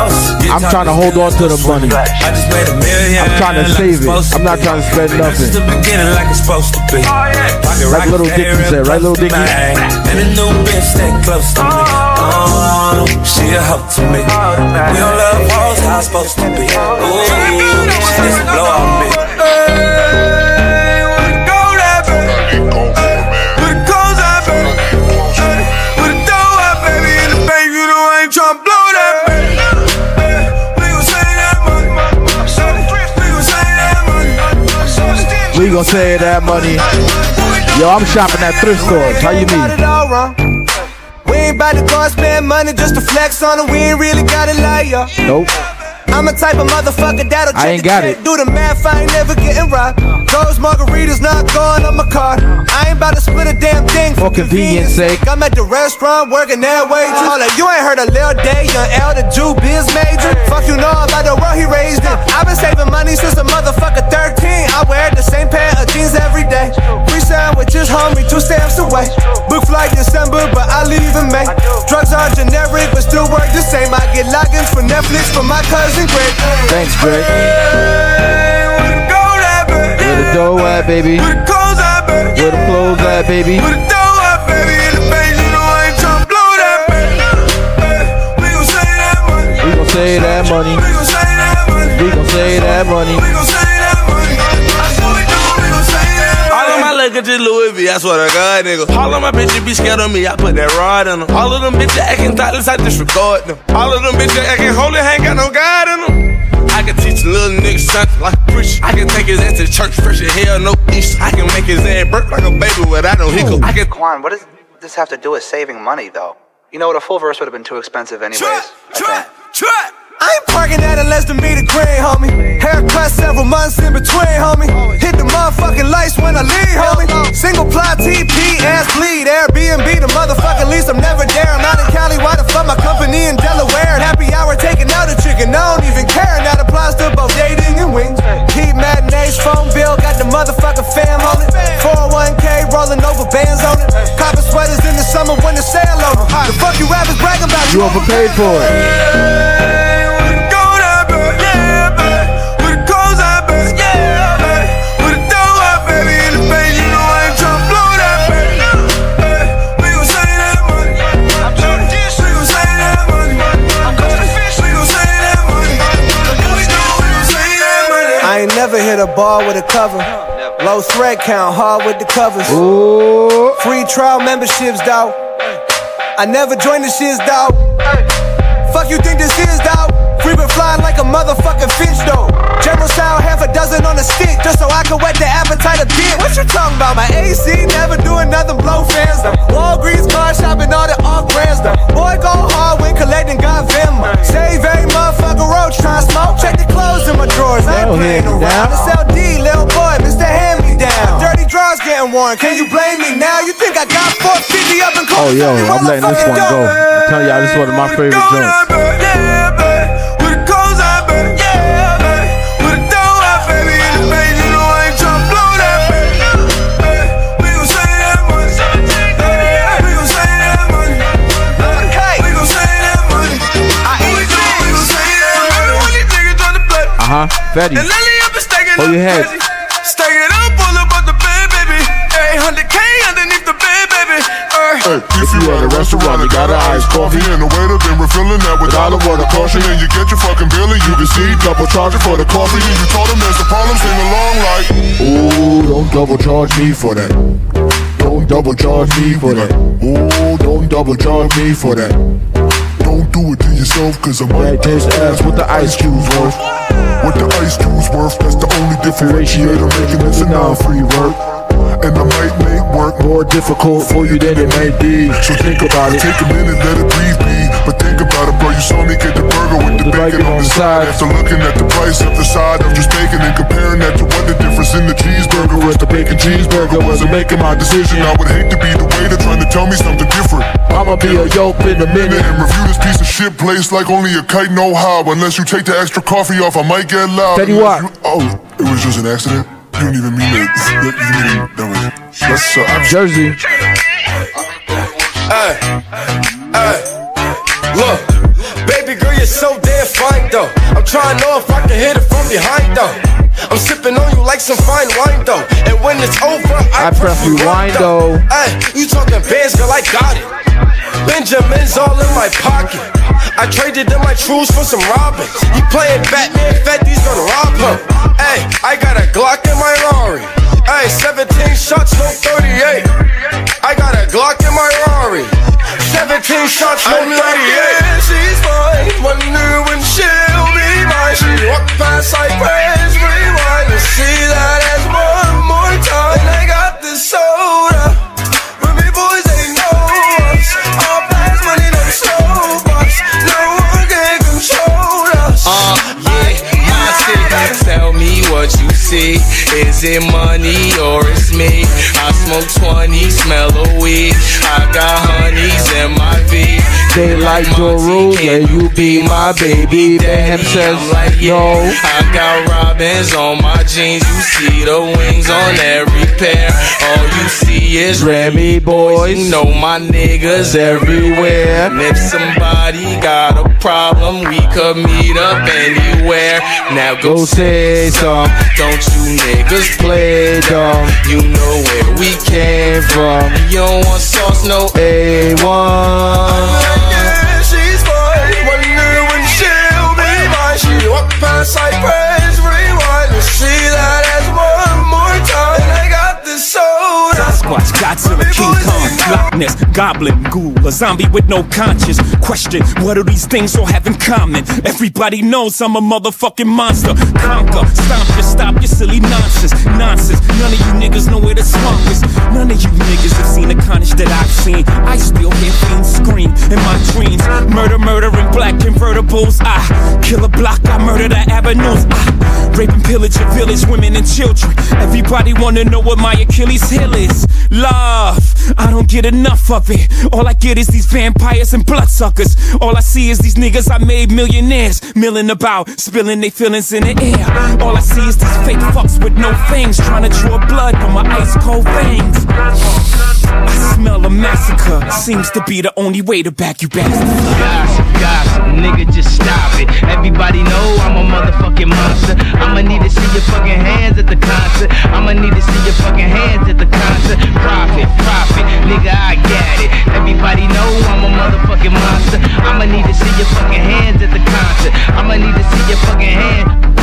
To the house.
I'm trying to hold on to the money.
I just made a million.
I'm trying to save it. I'm not
be.
trying to spend nothing.
is the like it's supposed to be.
Like Lil Dicky said, right,
Lil
Dicky?
And a new bitch stay close to me. Oh, she a help to me. We don't love hoes how it's supposed to be. Ooh, she just blow on me.
Gonna say that money. Yo, I'm shopping at thrift stores. How you mean?
We ain't about to go and spend money just to flex on it. We ain't really got it like ya.
Nope.
I'm a type of motherfucker that'll
I
check
ain't
the
got it.
Do the math, I ain't never getting robbed. Those margaritas not going on my card. I ain't about to split a damn thing
For convenience sake.
I'm at the restaurant working that. Hold up, you ain't heard a Lil Day, young L, the Jew biz major. Fuck you know about the world he raised in. I've been saving money since a motherfucker 13. I wear the same pair of jeans every day. Free sandwiches, homie, two stamps away. Book flight December, but I leave in May. Drugs are generic, but still work the same. I get logins for Netflix for my cousin Greg.
Thanks, Greg. Where the dough at, baby? Where the clothes at, baby?
Put the dough at baby. In the bag, you know I ain't tryna blow that bag.
We gon' say that money. We gon' say that money.
All of my Louis V, I swear to God, nigga. All of my bitches be scared of me, I put that rod in them. All of them bitches acting thoughtless, I disregard them. All of them bitches acting holy, ain't got no God in them. I can teach a little nigga something like a preacher. I can take his ass to church, fresh as hell, no Easter. I can make his ass burp like a baby without no hiccup. I can
Quan, what does this have to do with saving money, though? You know what? A full verse would have been too expensive, anyways. I think.
I ain't parking at a less than meter green, homie. Haircut several months in between, homie. Hit the motherfucking lights when I leave, homie. Single ply TP, ass bleed. Airbnb, the motherfucking lease. I'm never there. I'm out in Cali. Why the fuck my company in Delaware? Happy hour taking out a chicken. I don't even care. And that applies to both dating and wings. Heat matinees, phone bill. Got the motherfucking fam on it. 401k rolling over bands on it. Copper sweaters in the summer when the sale over. The fuck you rappers bragging about?
You overpaid for it.
Never hit a ball with a cover. Low thread count, hard with the covers. Free trial memberships, dawg. I never joined the shits, dawg. Fuck you think this is, dawg? Free been flying like a motherfucking fish, though. General style, half a dozen on a stick, just so I can whet the appetite a bit. What you talking about? My AC never doing nothing, blow fans, though. Walgreens car shopping, all the off brands, though. Boy, go hard when collecting God Venmo. Save a motherfucker roach, try smoke. Check the clothes in my drawers, I ain't playing around. It's LD, little boy, Mr. Hand Me Down. Dirty drawers getting worn, can you blame me now? You think I got 450 up in
Oh, yo, I'm letting this one go. I'm telling y'all, this is one of my favorite joints. Uh huh. Fetty. Hold your head.
Stack it up, pull up on the bed, baby. 800K underneath the bed, baby. Uh,
Hey, if you at a restaurant and got an iced coffee and the waiter been refilling that with all the water caution and you get your fucking bill and you can see double charging for the coffee and you told him there's a problem, sing along like Ooh, don't double charge me for that. Don't double charge me for that. Ooh, don't double charge me for that. Don't do it to yourself cause I might just ask what the ice cube's worth. What the ice cube's worth, that's the only differentiator making this a non-free work. And I might make work
more difficult for you than it might be.
So think about it. Take a minute, let it breathe, be. But think about it, bro. You saw me get the burger with the, bacon on the side. After looking at the price of the side of just bacon and comparing that to what the difference in the cheeseburger was. The bacon cheeseburger wasn't making my decision. I would hate to be the waiter trying to tell me something different.
I'ma be a yolk in a minute
and review this piece of shit place like only a kite know how. Unless you take the extra coffee off, I might get loud.
Tell you what.
You- oh, it was just an accident. You didn't even mean that. You didn't even, that was. That's uh,
Jersey.
Hey, hey, look, baby girl, you're so damn
trying to know if I can hit it from behind though. I'm sipping on you like some fine wine though. And when it's over, I,
I press rewind though.
Hey, you talking bands, girl, I got it. Benjamin's all in my pocket. I traded in my trues for some robins. He playing Batman, Fetty's gonna rob him. Hey, I got a Glock in my Rari. Hey, 17 shots, no 38. I got a Glock in my Rari. 17 shots, no 38.
Yeah, she's fine. Wonder when she'll be mine. She walk past like praise, rewind to see that ass one more time. And I got this soda.
What you see. Is it money or it's me? I smoke 20, smell of weed. I got honeys in my V.
They like your rules, and you be my baby. Then him says, no.
I got robins on my jeans. You see the wings on every pair. All you see is
Remy Boyz.
You know my niggas
everywhere.
And if somebody got a problem, we could meet up anywhere. Now go,
Go say some.
Don't you niggas
play dumb.
You know where we
Came from
You don't want sauce, no
A1.
Yeah, she's fine. Wonder when she'll be mine. She walk past like
Godzilla, King Kong, Loch Ness, Goblin, Ghoul, a zombie with no conscience. Question, what do these things all have in common? Everybody knows I'm a motherfucking monster. Conquer, stomp you, stop your silly nonsense. Nonsense, none of you niggas know where the swamp is. None of you niggas have seen the carnage that I've seen. I still hear fiends scream in my dreams. Murder, murder in black convertibles. I kill a block, I murder the avenues. I rape and pillage a village, women and children. Everybody wanna know what my Achilles heel is. Love, I don't get enough of it. All I get is these vampires and bloodsuckers. All I see is these niggas I made millionaires, milling about, spilling their feelings in the air. All I see is these fake fucks with no fangs, trying to draw blood from my ice cold veins. I smell a massacre. Seems to be the only way to back you bastards.
Gossip, gossip, nigga, just stop it. Everybody know I'm a motherfucking monster. I'ma need to see your fucking hands at the concert. I'ma need to see your fucking hands at the concert. Profit, profit, nigga, I got it. Everybody know I'm a motherfucking monster. I'ma need to see your fucking hands at the concert. I'ma need to see your fucking hands.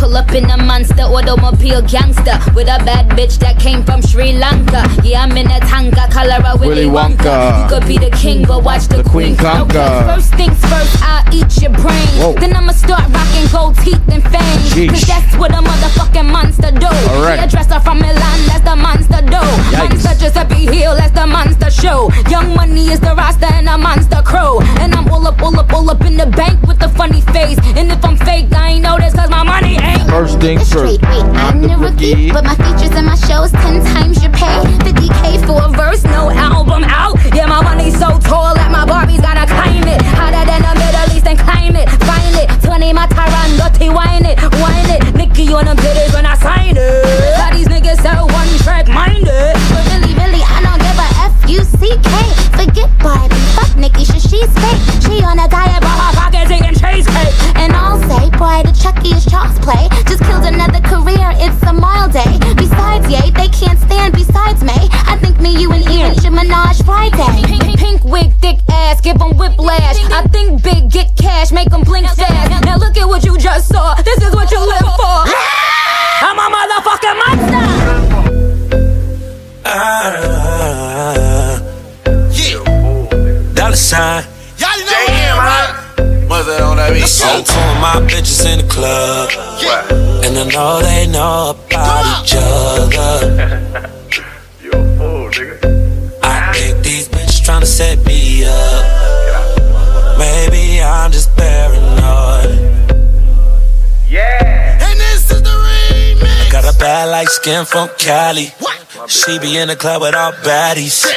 Pull up in a monster automobile gangster with a bad bitch that came from Sri Lanka. Yeah, I'm in a tanga, color of Willy,
Willy Wonka.
You could be the king, but watch the,
queen conquer.
Okay, first things first, I'll eat your brain.
Whoa.
Then I'ma start rocking gold teeth and fangs.
Sheesh.
Cause that's what a motherfucking monster do.
Alright.
Yeah, dresser from Milan, that's the monster do.
Yikes.
Monster Giuseppe Hill, that's the monster show. Young money is the roster and a monster crow. And I'm all up, all up, all up in the bank with the funny face. And if I'm fake, I ain't know this cause my money ain't.
First things first.
I'm the rookie, but my features and my shows ten times your pay. 50k for a verse, no album out. Yeah, my money's so tall that my Barbie's gotta climb it. Hotter than the Middle East and climb it. Find it, 20 my Tyron, dirty wine it, wine it. Nicki on them titties when I sign it. How these niggas so one track minded. But really, really, I don't give a F U C K. Forget Barbie, fuck Nicki, shit, she's fake. She on a diet, but her pockets
skin from Cali. She be in the club with all baddies.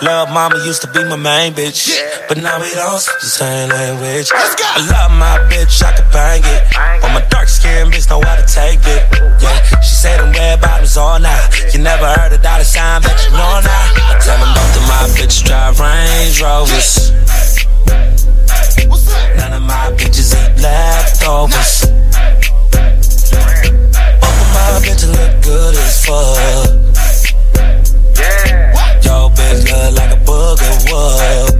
Love mama used to be my main bitch. But now we don't speak the same language. I love my bitch, I can bang it. But my dark skin bitch know how to take it. Yeah, she said them red bottoms all night. You never heard a dollar sign, but you know now. I tell them both of my bitches drive Range Rovers. None of my bitches eat leftovers
bitch look good as fuck. Yeah. Y'all bitch look like a booger what?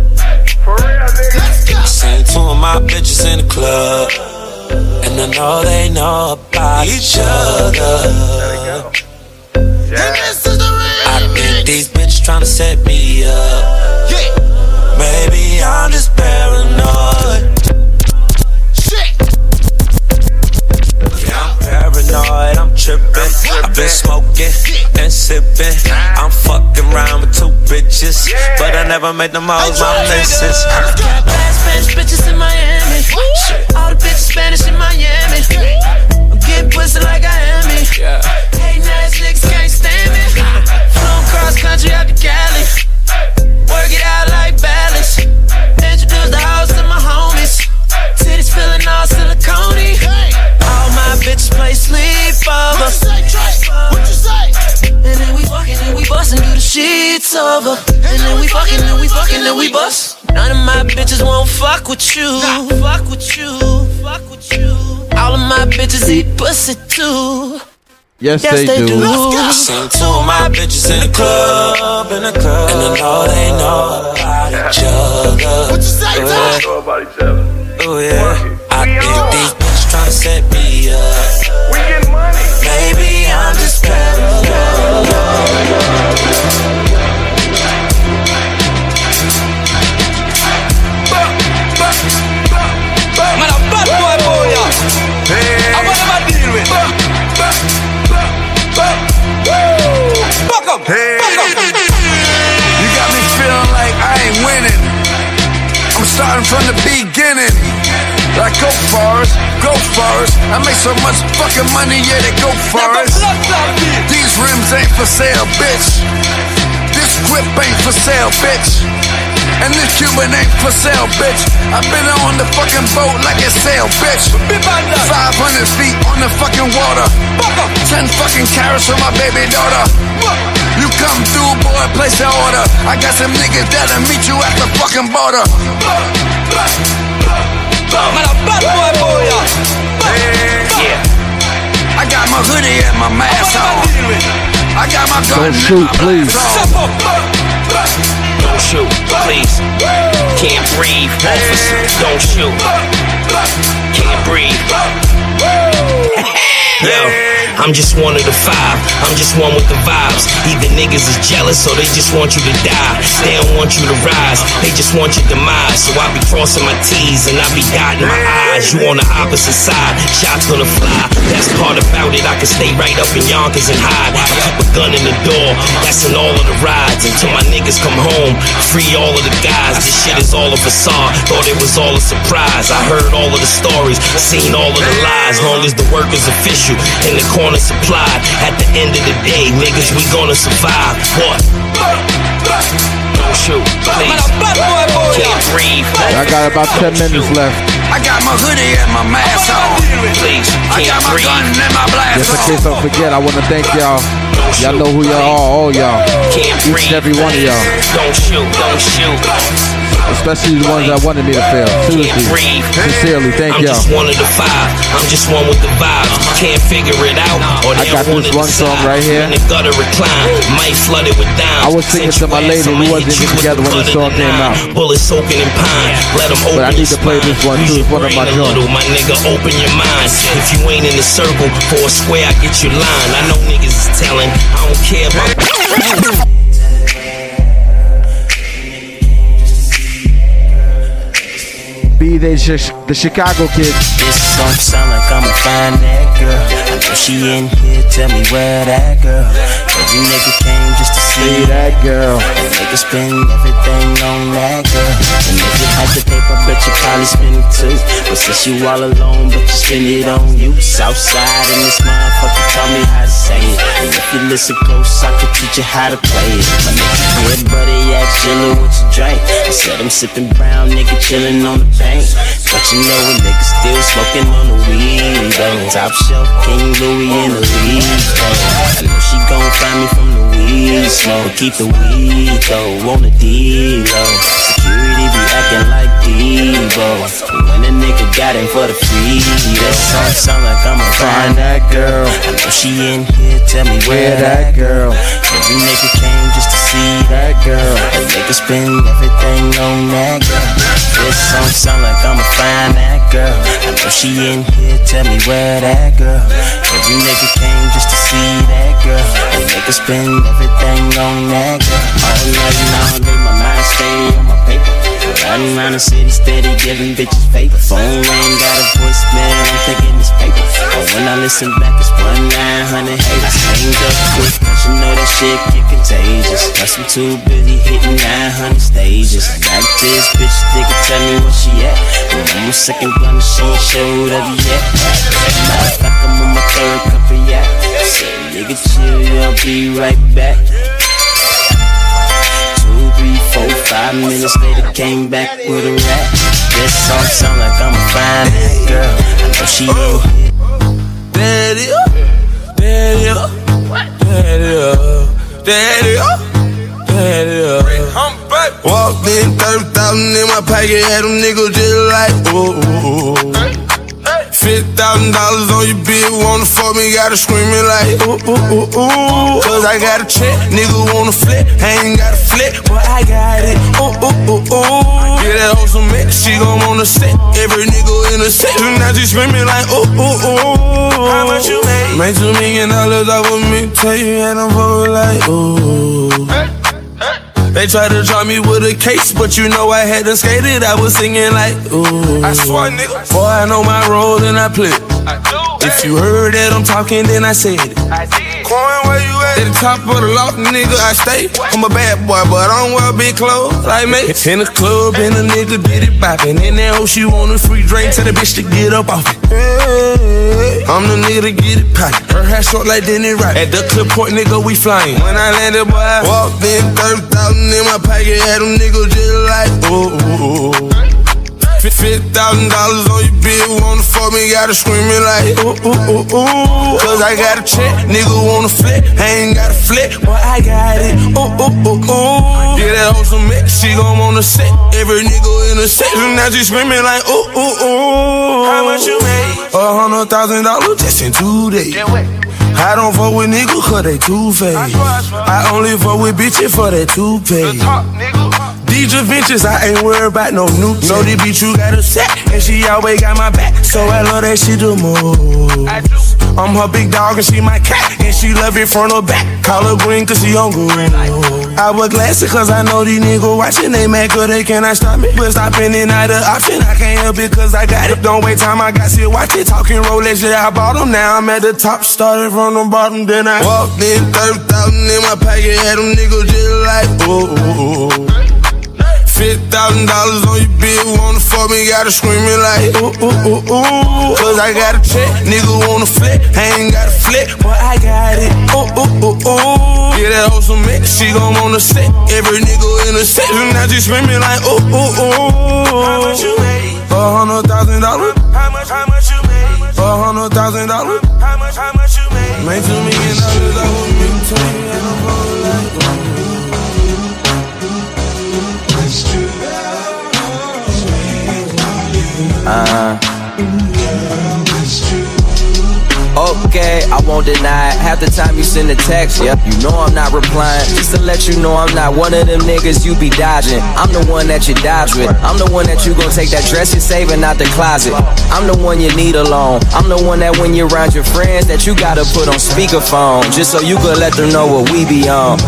For real, nigga. Let's go. Seen two of my bitches in the club.
And I know they know about each other. Yeah. And this is the real I think these bitches trying to set me up. Yeah. Maybe I'm just paranoid. Tripping. I've been smoking and sipping. I'm fucking around with two bitches, but I never made them hoes my missus.
Got Spanish bitches in Miami. All the bitches Spanish in Miami. I'm getting pussy like I am me. Hating ass niggas can't stand me. Flown cross country out to Cali. Work it out like and do bustin' through the sheets over. And then we fucking and we fucking and we bust. None of my bitches won't fuck with you. Fuck with you. Fuck with you. All of my bitches eat pussy too.
Yes,
Yes,
they,
they
do.
do.
I seen two of my bitches in the club, in the club, and I know they know about each other. What you say, yeah. Oh yeah, I think these bitches tryna set me up.
From the beginning. Like go Forrest, go Forrest. I make so much fucking money, yeah, they go Forrest. These rims ain't for sale, bitch. This grip ain't for sale, bitch. And this Cuban ain't for sale, bitch. I've been on the fucking boat like a sail, bitch. 500 feet on the fucking water. 10 fucking carats for my baby daughter. You come through, boy, place an order. I got some niggas that'll meet you at the fucking border.
Man, a bad boy, boy, yeah.
Yeah. I got my hoodie and my mask on. I got my gun
Don't shoot, please.
Don't shoot, please. Can't breathe, officer. Don't shoot. Can't breathe. Yo, I'm just one of the five. I'm just one with the vibes. Either niggas is jealous or they just want you to die. They don't want you to rise. They just want your demise. So I be crossing my T's and I be dotting my I's. You on the opposite side. Shots gonna fly. That's part about it. I can stay right up in Yonkers and hide. I keep a gun in the door. That's in all of the rides. Until my niggas come home. Free all of the guys. This shit is all of a facade. Thought it was all a surprise. I heard all of the stories. Seen all of the lies. Long as the work is official. In the corner supplied. At the end of the day, niggas, we gonna survive. What? Don't shoot, please. Can't breathe.
I got about 10 minutes left.
I got my hoodie and my mask on.
Please,
I got my gun and my blast
Just in
on.
case I forget, I want to thank y'all. Y'all know who y'all are, all y'all. Each and every one of y'all.
Don't shoot, don't shoot.
Especially the ones that wanted me to fail. Seriously. Sincerely, thank
I'm
y'all.
just one of the five. I'm just one with the vibes. Can't figure it out. Or
I got this one song right here.
In the gutter recline. Might flood it with dimes.
I was singing to my lady. We wasn't even together when the song came out.
Bullets soaking in pine. Let them open
But I need to play this one too. It's one of my
brain a
joints.
my nigga, open your mind. If you ain't in the circle, for a square, I get your line. I know niggas is telling, I don't care about. [laughs]
Be they Chi- the Chicago kids.
This song sound like I'ma find that girl. I know she in here, tell me where that girl. Every nigga came just to see
that girl.
And nigga spend everything on that girl. And if you had the paper, bet you probably spend it too. But since you all alone, but you spend it on you. Southside in this motherfucker taught me how to say it. And if you listen close, I could teach you how to play it. My nigga, yeah, buddy, yeah, chillin' with your drink. I said I'm sipping brown, nigga, chillin' on the bank. But you know a nigga still smoking on the weed, though. Top shelf, King Louis in the lead, though. I know she gon' find me from the weed smoke. Keep the weed, though, on the D-Lo. Security be acting like Devo. When a nigga got him for the free, that song sound like I'ma find that girl. I know she in here, tell me where that girl. Every nigga came just to see that girl. A nigga spend everything on that girl. This song sound like I'ma find that girl. I know she in here, tell me where that girl. Every nigga came just to see that girl. And nigga spend everything on that girl. All night all day, my mind stay on my paper. Riding around the city steady, giving bitches paper. Phone ring, got a voicemail, I'm thinking it's paper. But when I listen back, it's one nine hundred haters. Hang up quick, cause you know that shit get contagious. Plus I'm too busy hitting 900 stages. Got this bitch, nigga, tell me where she at. But I'm a second gun, she ain't showed up yet. Matter of fact, I'm on my third cup of yak. Said, nigga, chill, I'll be right back. Three, four, five minutes later, came back with a rap. This song sound like I'm a fine girl. I know she in here.
Daddy, oh. daddy, oh. daddy, oh. daddy, daddy. Walked in, 30,000 in my pocket, had them niggas just like, ooh. Fifty thousand dollars on your bill, wanna fuck me, gotta screaming like ooh ooh ooh ooh. Cause I got a check, nigga wanna flip, I ain't got a flip, but I got it. Ooh ooh ooh ooh. Get that on some mix, she gon' wanna set every nigga in the set. Now she screaming like ooh ooh ooh. How much you made? Made two million dollars off of me, tell you and I'm fucking like ooh. They tried to draw me with a case, but you know I had to skate it. I was singing like, ooh. I swear, nigga. Boy, I know my role and I play. I do. If you heard that I'm talking, then I said it. I did. Coin, where you at? The top of the loft, nigga, I stay. I'm a bad boy, but I don't wear big clothes like me. In the club, and a nigga did it bopping. And that hoe, she want a free drink, tell the bitch to get up off it. I'm the nigga to get it poppin'. Her hair short like Denny Rock. At the clip point, nigga, we flying. When I landed, boy, I walked in, 30,000 in my pocket, had them niggas just like, ooh, ooh. Fifty thousand dollars on your bill, wanna fuck me, gotta screaming like ooh ooh ooh ooh. Cause I got a check, nigga wanna flip, I ain't got a flip, but I got it. Ooh ooh ooh ooh. Get that on some mix, she gon' wanna set every nigga in the set. Now she screaming like ooh ooh ooh. How much you made? A hundred thousand dollars just in two days. I don't fuck with niggas cause they too fake. I only fuck with bitches for that toupee. DJ Ventures, I ain't worried about no new. Know the bitch you got a set, and she always got my back. So I love that she do move. I'm her big dog and she my cat, and she love it front or back. Call her green cause she hungry. I wear glasses cause I know these niggas watching. They mad cause they cannot stop me. But stopping it not an option. I can't help it cause I got it. Don't wait time, I got shit. Watch it talking Rolex, yeah, I bought them. Now I'm at the top, started from the bottom. Then I walked in, 30,000 in my pocket. Had them niggas just like, ooh. Fifty thousand dollars on your bill, wanna fuck me, gotta screaming like ooh ooh ooh ooh. Cause I got a check, nigga wanna flip, I ain't got a flip, but I got it. Ooh ooh ooh ooh. Yeah, that hoe some mix, she gon' wanna set every nigga in the set. And now she screaming like ooh ooh ooh. How much you made? A hundred thousand dollars. How much? How much you made? A hundred thousand dollars. How much? How much you made? Made two million dollars off of me, tell you and
Uh. Okay, I won't deny it. Half the time you send a text, yeah, you know I'm not replying. Just to let you know I'm not one of them niggas you be dodging. I'm the one that you dodge with. I'm the one that you gon' take that dress you're saving out the closet. I'm the one you need alone. I'm the one that when you're around your friends that you gotta put on speakerphone. Just so you could let them know what we be on.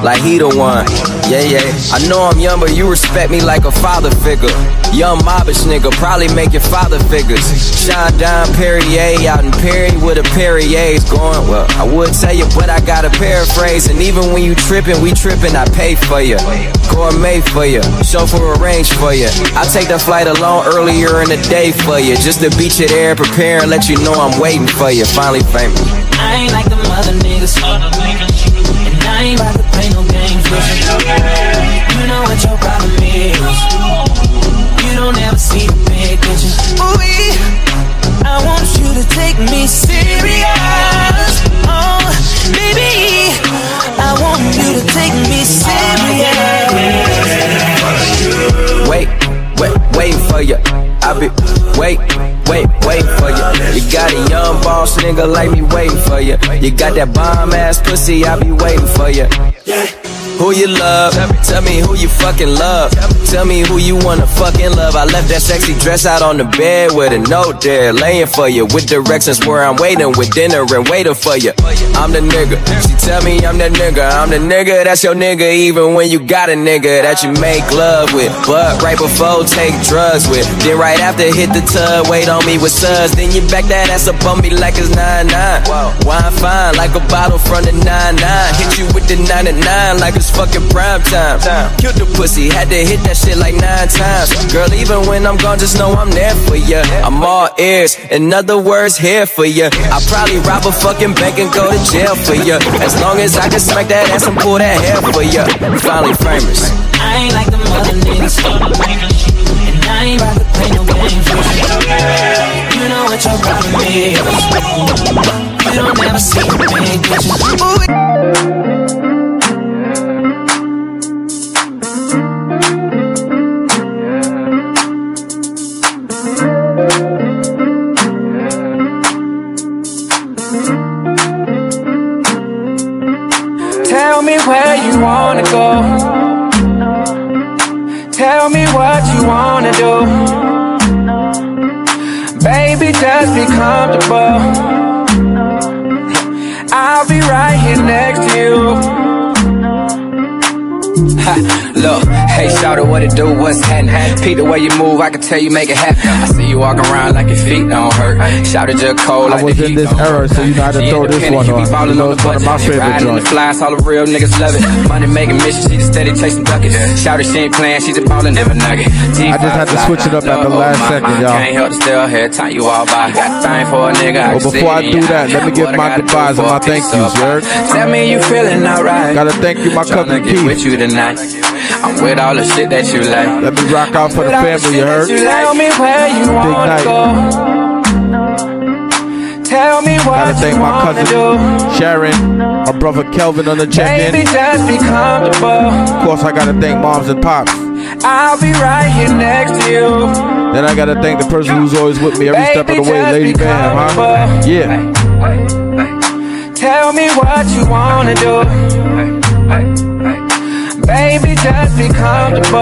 Like he the one. Yeah, yeah. I know I'm young, but you respect me like a father figure. Young mobbish nigga, probably make your father figures. Shine Don Perrier out in Perry with a Perrier's going. Well, I would tell you, but I gotta paraphrase. And even when you trippin', we trippin', I pay for you. Gourmet for you, chauffeur arrange for you. I take the flight alone earlier in the day for you. Just to beat you there, prepare and let you know I'm waiting for you. Finally famous.
I ain't like them other niggas. And I ain't about to play no games with you. You know what your problem is. You don't ever see the you take me serious. Oh, baby, I want you to take me serious.
Wait, wait, wait for you. I be wait, wait, wait for you. You got a young boss nigga like me waiting for you. You got that bomb ass pussy, I be waiting for you.
Yeah.
Who you love. Tell me who you fucking love. Tell me who you wanna fucking love. I left that sexy dress out on the bed with a note there, laying for you with directions where I'm waiting with dinner and waiting for you. I'm the nigga. She tell me I'm that nigga. I'm the nigga that's your nigga, even when you got a nigga that you make love with. But right before take drugs with. Then right after hit the tub, wait on me with suds. Then you back that ass up on me like it's 9 9. Wine fine like a bottle from the 9 9. Hit you with the 99 like it's fucking prime time. Killed the pussy, had to hit that shit like nine times. Girl, even when I'm gone, just know I'm there for ya. I'm all ears, in other words, here for ya. I probably rob a fucking bank and go to jail for ya. As long as I can smack that ass and pull that hair for ya. Finally famous.
I ain't like the mother niggas. And I ain't about to play no games with you. You know what your problem is. You don't ever see the big
comfortable. I'll be right here next
hey, shout out what it do, what's happening? Peep the way you move, I can tell you make it happen. I see you walking around like your feet don't hurt. Shout out just cold like
I was in this era, so you know how to throw this one on. You know, it's one of my favorite joints.
flies, all the real niggas love it. Money making mission, she just steady chasing buckets. Shout out, she ain't playing, she just ballin' never nugget.
I just had to switch it up at the oh, last second, y'all.
Can't help to still head, time you all by. Got thing for a nigga.
But before I do that, let me give my goodbyes and my thank yous,
of
you heard?
Tell me you feeling alright.
Gotta thank you, my cousin Keith.
with you tonight. I'm with all the shit that you like.
Let me rock out for the family, you heard?
You Tell me where you
Big
wanna
night.
go. Tell me
Gotta
what
thank
you
my cousin
do.
Sharon, my brother Kelvin on the check-in.
Baby, just be comfortable.
Of course, I gotta thank moms and pops.
I'll be right here next to you.
Then I gotta thank the person who's always with me every step of the way, Lady Bam, huh? Yeah.
Tell me what you wanna do. Baby, just be comfortable.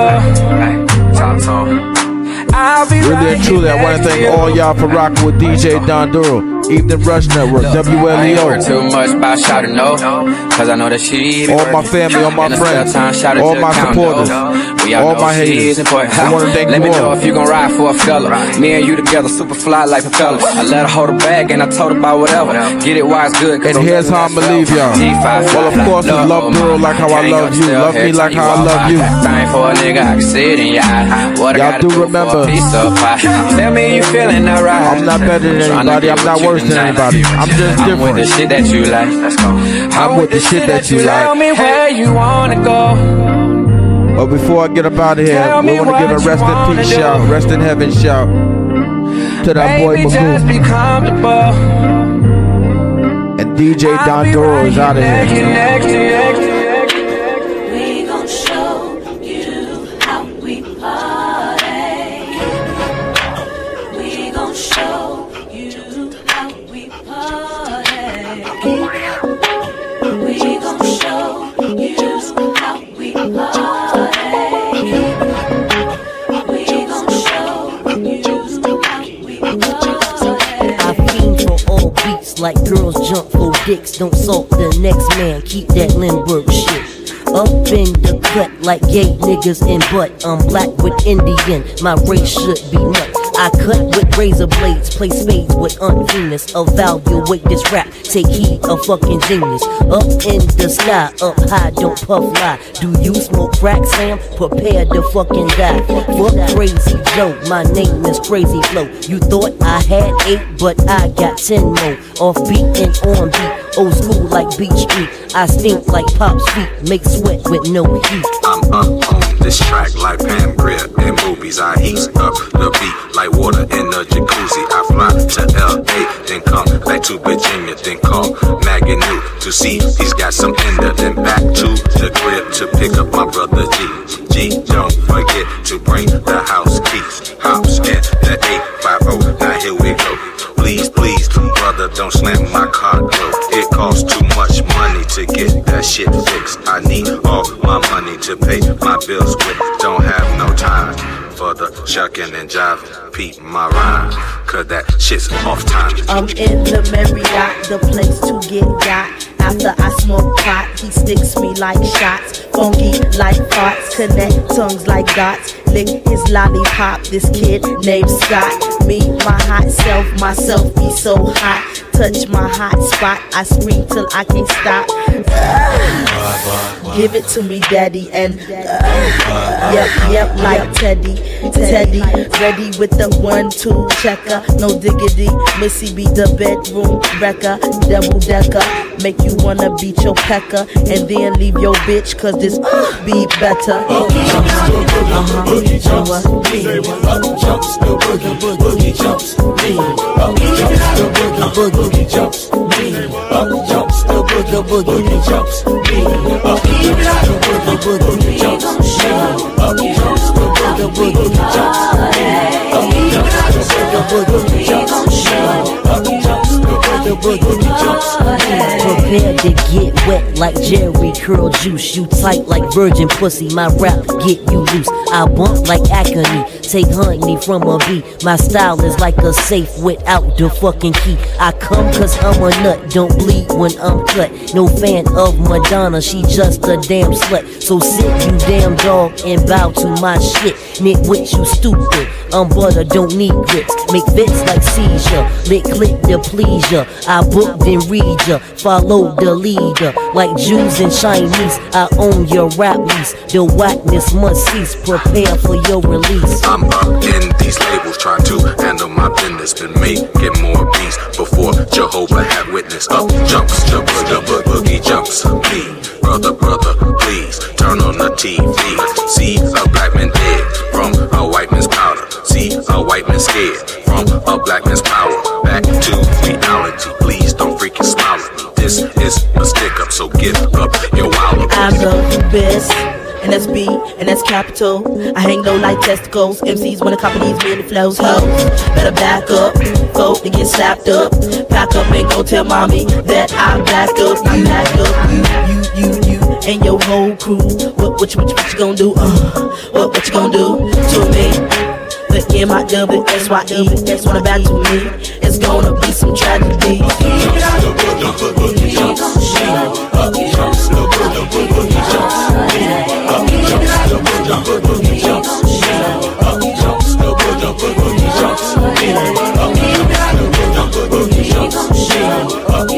I'll be
Really
right
and truly, I want to thank
you.
all y'all for rocking with DJ Don Doru, Evening Rush Network,
I ain't
WLEO.
too much about shouting no, cause I know that she
All my family, all my
In the spare
friends,
time, shout out
all my supporters,
though. We all
all my haters. I wanna thank
Let me know if you gon' ride for a fella. Me and you together, super fly like propellers. I let her hold her bag and I told her about whatever. Get it while it's good. 'cause
And here's how I'ma leave y'all. Well, of course, it's love Doru like how I love you. Love me like how I love you.
Thing for a nigga, I can see it in your eye. What I
do remember,
a piece of. Tell me you feeling alright.
I'm not better than anybody. I'm not worse than anybody. I'm just different.
I'm with the shit that you like. Let's go.
I'm with the shit that you like.
Tell me where you wanna go.
But before I get up out of here,
Tell
we want to give a rest in peace
do.
shout, rest in heaven shout to that boy
Baby, be
Magoo. And DJ Don Doru is out of here.
Dicks. Don't salt the next man, keep that Lindbergh shit. Up in the cut like gay niggas in butt. I'm black with Indian, my race should be nut. I cut with razor blades, play spades with Aunt Venus. Evaluate this rap, take heed of fucking genius. Up in the sky, up high, don't puff lie. Do you smoke crack, Sam? Prepare to fucking die. Fuck crazy Joe, my name is Crazy Flow. You thought I had eight, but I got ten more. Off beat and on beat, old school like Beach Street. I stink like Pop's feet, make sweat with no heat.
I'm up on this track like Pam Grier in movies. I heat up the beat like water in a jacuzzi. I fly to LA, then come back to Virginia, then call Maggie New to see he's got some there. Then back to the crib to pick up my brother G. G, don't forget to bring the house keys. Hops in the 850. Now here we go. Please, please, brother, don't slam my car door. It costs too much money to get that shit fixed. I need all my money to pay my bills with. Don't have no time for the shucking and jiving. Peep my rhyme, cause that shit's off time.
I'm in the Marriott, the place to get got. After I smoke pot, he sticks me like shots. Funky like farts, connect tongues like dots. Lick his lollipop, this kid named Scott. Me, my hot self, myself be so hot. Touch my hot spot, I scream till I can't stop. Give it to me, daddy, and uh, yep, yep, like Teddy, Teddy, ready with the one, two checker, no diggity. Missy be the bedroom wrecker, double decker, make you wanna beat your pecker, and then leave your bitch, cause this be better. Uh-huh.
Boogie jumps. Up jumps boogie, boogie jumps, boogie, boogie jumps, me. Up jumps the boogie, boogie jumps, me. Up jumps the boogie, boogie jumps, me. Up jumps the boogie, boogie jumps, me. Up jumps the boogie, boogie jumps, me. Up jumps
Prepared to get wet like Jheri Curl Juice. You tight like virgin pussy. My rap get you loose. I bump like acne. Take honey from a bee. My style is like a safe without the fucking key. I come cause I'm a nut. Don't bleed when I'm cut. No fan of Madonna. She just a damn slut. So sit you damn dog and bow to my shit. Nitwit, you stupid. I'm butter, don't need grits. Make fits like seizure. Lick click the I book then read ya. Follow the leader. Like Jews and Chinese. I own your rap lease. The whackness must cease. Prepare for your release.
I'm up in these labels, trying to handle my business. Been making more beats before Jehovah had witness. Up jumps the boogie, bo- boogie jumps. Me, brother, brother, please turn on the TV. See a black man dead from a white man's powder. See a white man scared from a black man's power. Back to reality, please don't freaking smile at me. This is a stick up, so give up your wild
I'm the best. And that's B, and that's capital. I hang low like testicles. MCs wanna copy these many flows. Hoes, better back up. Folk to get slapped up. Pack up and go tell mommy that I'm back up. I'm back up. You, you, you, and your whole crew. What, what, you, what, you, what you gonna do? Uh, what, what you gonna do to me? put my double SYE. That's what about to me. It's gonna be some tragedy.
Up,